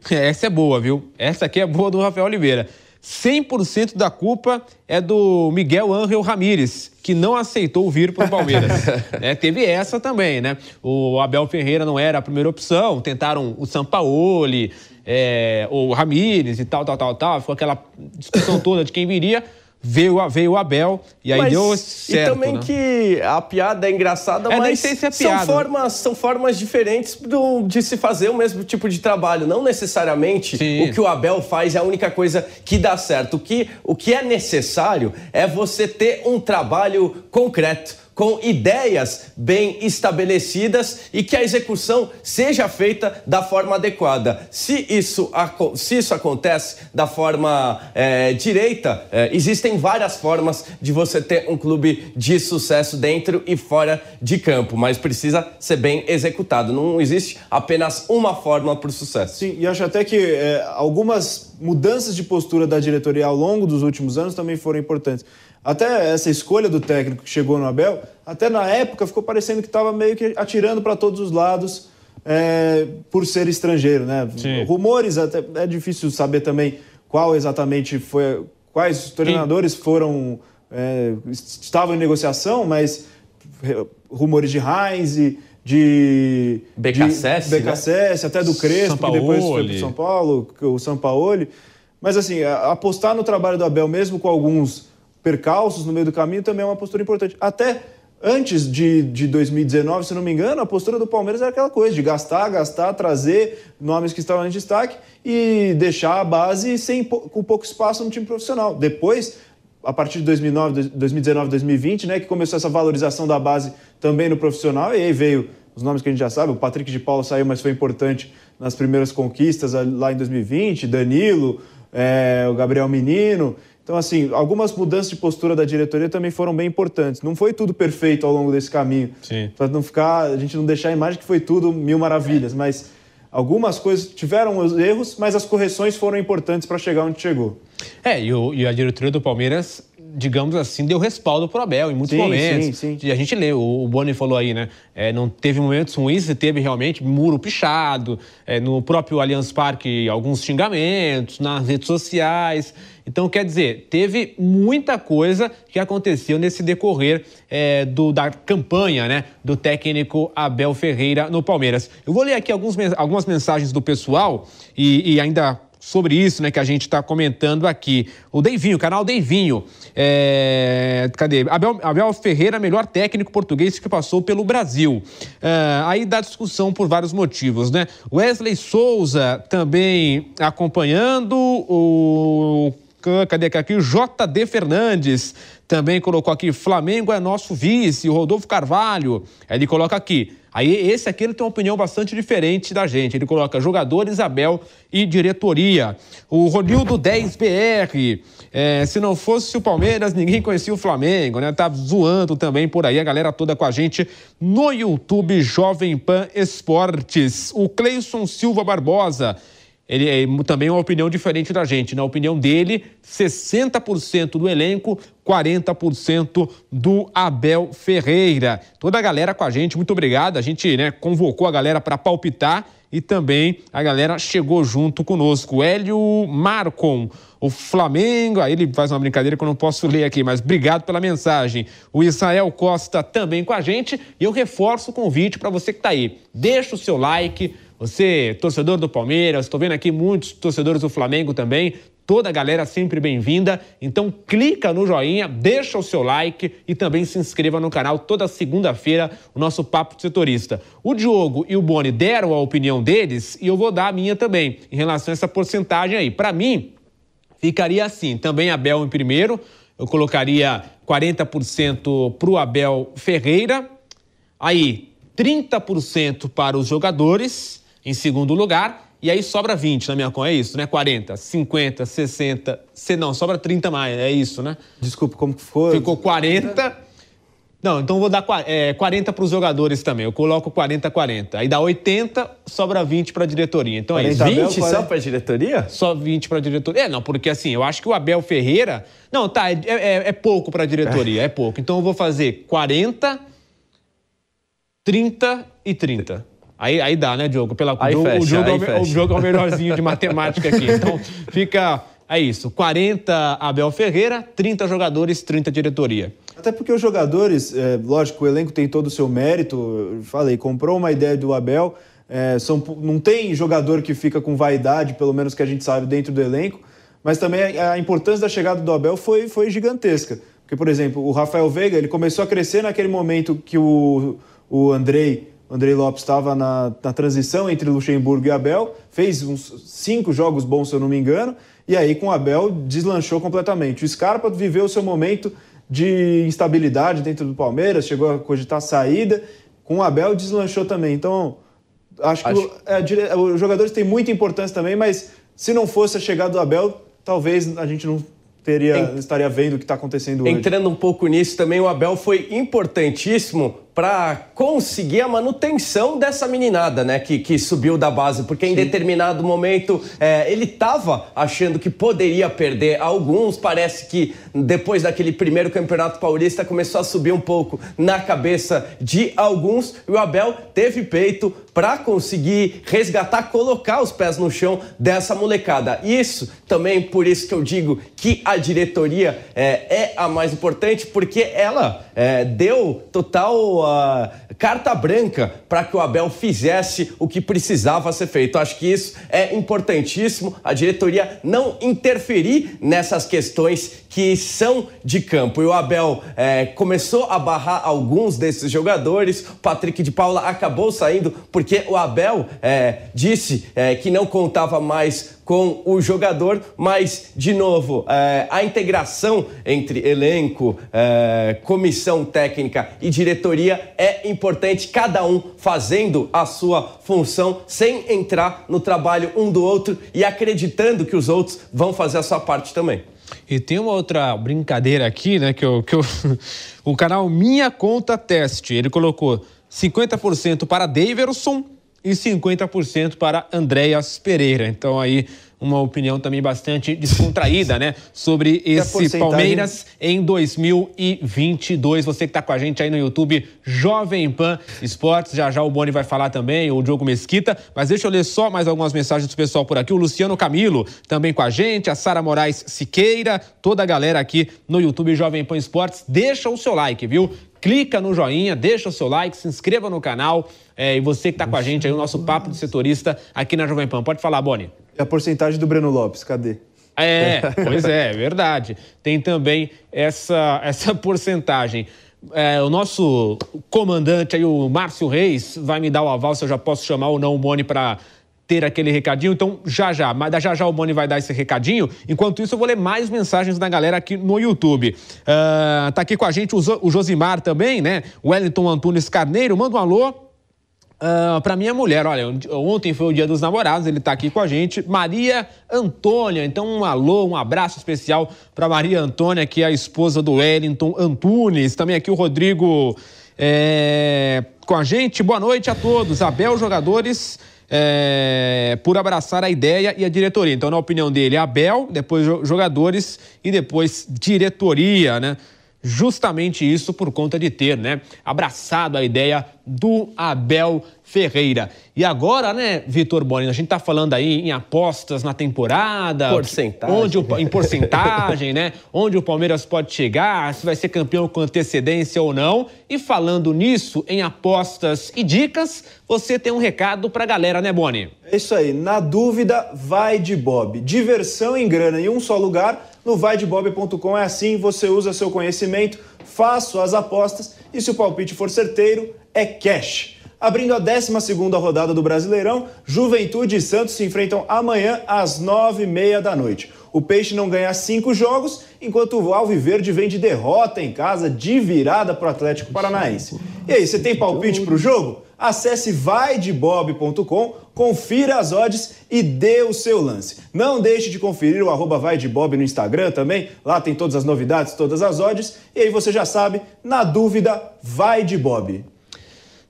Essa é boa, viu? Essa aqui é boa do Rafael Oliveira. 100% da culpa é do Miguel Ángel Ramírez, que não aceitou vir para o Palmeiras. é, teve essa também, né? O Abel Ferreira não era a primeira opção, tentaram o Sampaoli, é, o Ramírez e tal, tal, tal, tal. Ficou aquela discussão toda de quem viria veio, veio o Abel e aí mas, deu certo. E também né? que a piada é engraçada, é, mas é são, formas, são formas diferentes do, de se fazer o mesmo tipo de trabalho. Não necessariamente Sim. o que o Abel faz é a única coisa que dá certo. O que, o que é necessário é você ter um trabalho concreto com ideias bem estabelecidas e que a execução seja feita da forma adequada. Se isso, se isso acontece da forma é, direita, é, existem várias formas de você ter um clube de sucesso dentro e fora de campo, mas precisa ser bem executado. Não existe apenas uma forma para o sucesso. Sim, e acho até que é, algumas mudanças de postura da diretoria ao longo dos últimos anos também foram importantes. Até essa escolha do técnico que chegou no Abel, até na época ficou parecendo que estava meio que atirando para todos os lados é, por ser estrangeiro, né? Sim. Rumores, até, é difícil saber também qual exatamente foi, quais treinadores foram, é, estavam em negociação, mas rumores de Heinz, de BKSS, de BKSS né? até do Crespo, que depois foi para São Paulo, o São Paulo. Mas assim, apostar no trabalho do Abel, mesmo com alguns percalços no meio do caminho, também é uma postura importante. Até antes de, de 2019, se não me engano, a postura do Palmeiras era aquela coisa de gastar, gastar, trazer nomes que estavam em destaque e deixar a base sem, com pouco espaço no time profissional. Depois, a partir de 2009, 2019, 2020, né, que começou essa valorização da base também no profissional, e aí veio os nomes que a gente já sabe, o Patrick de Paula saiu, mas foi importante nas primeiras conquistas lá em 2020, Danilo, é, o Gabriel Menino. Então, assim, algumas mudanças de postura da diretoria também foram bem importantes. Não foi tudo perfeito ao longo desse caminho. Para não ficar, a gente não deixar a imagem que foi tudo mil maravilhas, mas algumas coisas tiveram os erros, mas as correções foram importantes para chegar onde chegou. É, e, o, e a diretoria do Palmeiras digamos assim, deu respaldo para o Abel em muitos sim, momentos. Sim, sim. E a gente leu, o Boni falou aí, né? É, não teve momentos ruins, teve realmente muro pichado, é, no próprio Allianz Parque alguns xingamentos, nas redes sociais. Então, quer dizer, teve muita coisa que aconteceu nesse decorrer é, do, da campanha né, do técnico Abel Ferreira no Palmeiras. Eu vou ler aqui alguns, algumas mensagens do pessoal e, e ainda sobre isso, né, que a gente está comentando aqui. O Deivinho, o canal Deivinho. É... Cadê? Abel, Abel Ferreira, melhor técnico português que passou pelo Brasil. É... Aí dá discussão por vários motivos, né? Wesley Souza também acompanhando. O cadê aqui? JD Fernandes também colocou aqui: Flamengo é nosso vice, o Rodolfo Carvalho. Ele coloca aqui. Aí esse aqui ele tem uma opinião bastante diferente da gente. Ele coloca jogador Isabel e diretoria. O Ronildo 10BR. É, se não fosse o Palmeiras, ninguém conhecia o Flamengo, né? Tá zoando também por aí a galera toda com a gente no YouTube Jovem Pan Esportes. O Cleison Silva Barbosa. Ele é também uma opinião diferente da gente. Na opinião dele, 60% do elenco, 40% do Abel Ferreira. Toda a galera com a gente, muito obrigado. A gente né, convocou a galera para palpitar e também a galera chegou junto conosco. Hélio Marcon, o Flamengo, aí ele faz uma brincadeira que eu não posso ler aqui, mas obrigado pela mensagem. O Israel Costa também com a gente e eu reforço o convite para você que está aí. Deixa o seu like você, torcedor do Palmeiras, estou vendo aqui muitos torcedores do Flamengo também. Toda a galera sempre bem-vinda. Então clica no joinha, deixa o seu like e também se inscreva no canal. Toda segunda-feira o nosso papo de setorista. O Diogo e o Boni deram a opinião deles e eu vou dar a minha também em relação a essa porcentagem aí. Para mim ficaria assim. Também Abel em primeiro. Eu colocaria 40% para o Abel Ferreira. Aí 30% para os jogadores em segundo lugar e aí sobra 20 na minha conta, é isso, né? 40, 50, 60, não, sobra 30 mais, é isso, né? Desculpa, como que foi? Ficou 40. Não, então vou dar é, 40 para os jogadores também. Eu coloco 40, 40. Aí dá 80, sobra 20 para a diretoria. Então é isso. 20 Abel, só para a diretoria? Só 20 para a diretoria. É, não, porque assim, eu acho que o Abel Ferreira. Não, tá, é, é, é pouco para a diretoria, é pouco. Então eu vou fazer 40, 30 e 30. Aí, aí dá, né, Diogo? Pela, aí o, fecha, o, jogo aí é o, o jogo é o melhorzinho de matemática aqui. Então fica. É isso, 40 Abel Ferreira, 30 jogadores, 30 diretoria. Até porque os jogadores, é, lógico, o elenco tem todo o seu mérito. Eu falei, comprou uma ideia do Abel. É, são, não tem jogador que fica com vaidade, pelo menos que a gente sabe, dentro do elenco. Mas também a, a importância da chegada do Abel foi, foi gigantesca. Porque, por exemplo, o Rafael Veiga ele começou a crescer naquele momento que o, o Andrei Andrei Lopes estava na, na, transição entre Luxemburgo e Abel, fez uns cinco jogos bons, se eu não me engano, e aí com o Abel deslanchou completamente. O Scarpa viveu o seu momento de instabilidade dentro do Palmeiras, chegou a cogitar saída, com o Abel deslanchou também. Então, acho que acho... O, é, os jogadores têm muita importância também, mas se não fosse a chegada do Abel, talvez a gente não teria, estaria vendo o que está acontecendo hoje. Entrando um pouco nisso também, o Abel foi importantíssimo para conseguir a manutenção dessa meninada, né, que, que subiu da base, porque em Sim. determinado momento é, ele estava achando que poderia perder alguns, parece que depois daquele primeiro campeonato paulista começou a subir um pouco na cabeça de alguns, e o Abel teve peito para conseguir resgatar, colocar os pés no chão dessa molecada. Isso também por isso que eu digo que a diretoria é, é a mais importante, porque ela é, deu total carta branca para que o Abel fizesse o que precisava ser feito. Acho que isso é importantíssimo, a diretoria não interferir nessas questões que são de campo. E o Abel é, começou a barrar alguns desses jogadores. O Patrick de Paula acabou saindo porque o Abel é, disse é, que não contava mais com o jogador, mas, de novo, é, a integração entre elenco, é, comissão técnica e diretoria é importante, cada um fazendo a sua função sem entrar no trabalho um do outro e acreditando que os outros vão fazer a sua parte também. E tem uma outra brincadeira aqui, né? Que, eu, que eu, o canal Minha Conta Teste, ele colocou 50% para Daverson e 50% para Andréas Pereira. Então aí uma opinião também bastante descontraída, né, sobre esse Palmeiras em 2022. Você que está com a gente aí no YouTube, Jovem Pan Esportes, já já o Boni vai falar também, o Diogo Mesquita, mas deixa eu ler só mais algumas mensagens do pessoal por aqui. O Luciano Camilo também com a gente, a Sara Moraes Siqueira, toda a galera aqui no YouTube Jovem Pan Esportes. Deixa o seu like, viu? Clica no joinha, deixa o seu like, se inscreva no canal. É, e você que está com a gente aí, o nosso papo de setorista aqui na Jovem Pan. Pode falar, Boni. E a porcentagem do Breno Lopes, cadê? É, pois é, é verdade. Tem também essa, essa porcentagem. É, o nosso comandante aí, o Márcio Reis, vai me dar o aval se eu já posso chamar ou não o Boni para ter aquele recadinho. Então, já já, mas já já o Boni vai dar esse recadinho. Enquanto isso, eu vou ler mais mensagens da galera aqui no YouTube. Uh, tá aqui com a gente o, Josimar também, né? Wellington Antunes Carneiro, manda um alô. Uh, para minha mulher, olha, ontem foi o dia dos namorados, ele está aqui com a gente, Maria Antônia. Então, um alô, um abraço especial para Maria Antônia, que é a esposa do Wellington Antunes. Também aqui o Rodrigo é, com a gente. Boa noite a todos. Abel, jogadores é, por abraçar a ideia e a diretoria. Então, na opinião dele, Abel, depois jogadores e depois diretoria, né? Justamente isso por conta de ter, né, abraçado a ideia do Abel Ferreira. E agora, né, Vitor Boni, a gente tá falando aí em apostas na temporada. Porcentagem. Onde o, em porcentagem, né? Onde o Palmeiras pode chegar, se vai ser campeão com antecedência ou não. E falando nisso, em apostas e dicas, você tem um recado pra galera, né, Boni? É isso aí. Na dúvida, vai de Bob. Diversão em grana em um só lugar. No vaidebob.com é assim, você usa seu conhecimento, faz suas apostas e se o palpite for certeiro, é cash. Abrindo a 12 rodada do Brasileirão, Juventude e Santos se enfrentam amanhã às 9h30 da noite. O Peixe não ganha cinco jogos, enquanto o Alviverde vem de derrota em casa, de virada para o Atlético Paranaense. E aí, você tem palpite para o jogo? Acesse vaidebob.com, confira as odds e dê o seu lance. Não deixe de conferir o arroba vaidebob no Instagram também, lá tem todas as novidades, todas as odds. E aí você já sabe, na dúvida, vai de Bob.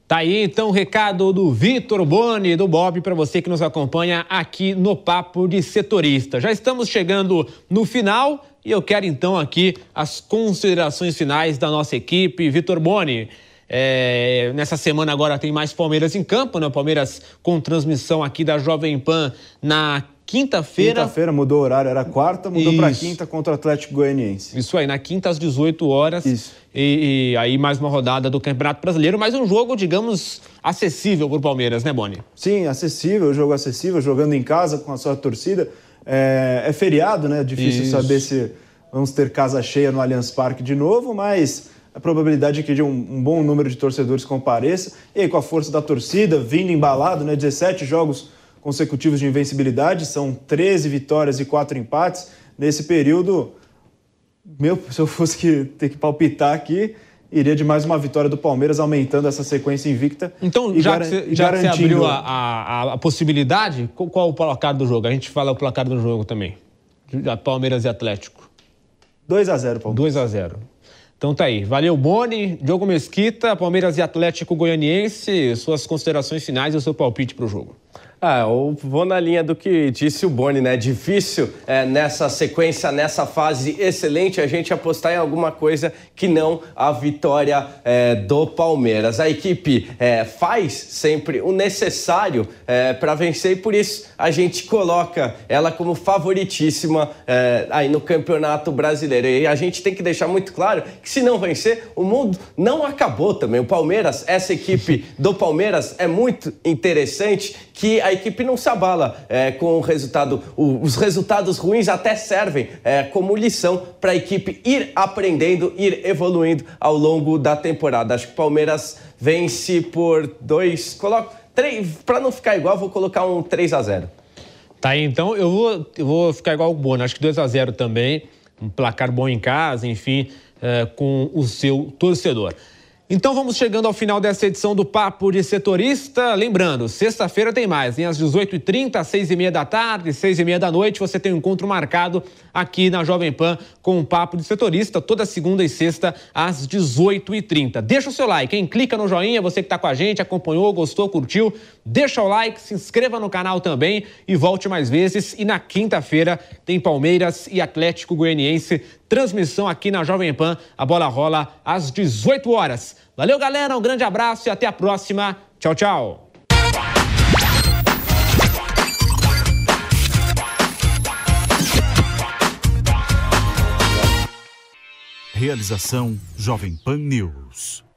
Tá aí então o recado do Vitor Boni, do Bob, para você que nos acompanha aqui no Papo de Setorista. Já estamos chegando no final e eu quero então aqui as considerações finais da nossa equipe. Vitor Boni, é, nessa semana agora tem mais Palmeiras em campo, né? Palmeiras com transmissão aqui da Jovem Pan na quinta-feira. Quinta-feira mudou o horário, era quarta, mudou para quinta contra o Atlético Goianiense. Isso aí, na quinta às 18 horas. Isso. E, e aí mais uma rodada do Campeonato Brasileiro, mas um jogo, digamos, acessível para o Palmeiras, né, Boni? Sim, acessível, jogo acessível, jogando em casa com a sua torcida. É, é feriado, né? Difícil Isso. saber se vamos ter casa cheia no Allianz Parque de novo, mas a probabilidade é que de um, um bom número de torcedores compareça. E aí, com a força da torcida, vindo embalado, né? 17 jogos consecutivos de invencibilidade, são 13 vitórias e 4 empates. Nesse período, meu, se eu fosse que, ter que palpitar aqui, iria de mais uma vitória do Palmeiras, aumentando essa sequência invicta. Então, já, garan- que, você, já que você garantindo- abriu a, a- a possibilidade, qual, qual o placar do jogo? A gente fala o placar do jogo também. Palmeiras e Atlético. 2 a 0 Palmeiras. 2 a 0 Então tá aí. Valeu, Boni, Diogo Mesquita, Palmeiras e Atlético Goianiense. Suas considerações finais e o seu palpite para o jogo. Ah, eu vou na linha do que disse o Boni, né? Difícil é, nessa sequência, nessa fase excelente, a gente apostar em alguma coisa que não a vitória é, do Palmeiras. A equipe é, faz sempre o necessário para vencer e por isso a gente coloca ela como favoritíssima é, aí no Campeonato Brasileiro. E a gente tem que deixar muito claro que se não vencer, o mundo não acabou também. O Palmeiras, essa equipe do Palmeiras é muito interessante que a equipe não se abala é, com o resultado. O- os resultados ruins até servem é, como lição para a equipe ir aprendendo, ir evoluindo ao longo da temporada. Acho que o Palmeiras vence por dois. Coloco. Para não ficar igual, vou colocar um 3 a 0 Tá aí, então eu vou, eu vou ficar igual o Boni. Acho que 2 a 0 também. Um placar bom em casa, enfim, é, com o seu torcedor. Então vamos chegando ao final dessa edição do Papo de Setorista. Lembrando, sexta-feira tem mais, hein? Às 18h30, às 6h30 da tarde, 6h30 da noite, você tem um encontro marcado aqui na Jovem Pan com o Papo de Setorista, toda segunda e sexta, às 18h30. Deixa o seu like, hein? Clica no joinha, você que está com a gente, acompanhou, gostou, curtiu. Deixa o like, se inscreva no canal também e volte mais vezes. E na quinta-feira tem Palmeiras e Atlético Goianiense. Transmissão aqui na Jovem Pan. A bola rola às 18 horas. Valeu, galera. Um grande abraço e até a próxima. Tchau, tchau. Realização Jovem Pan News.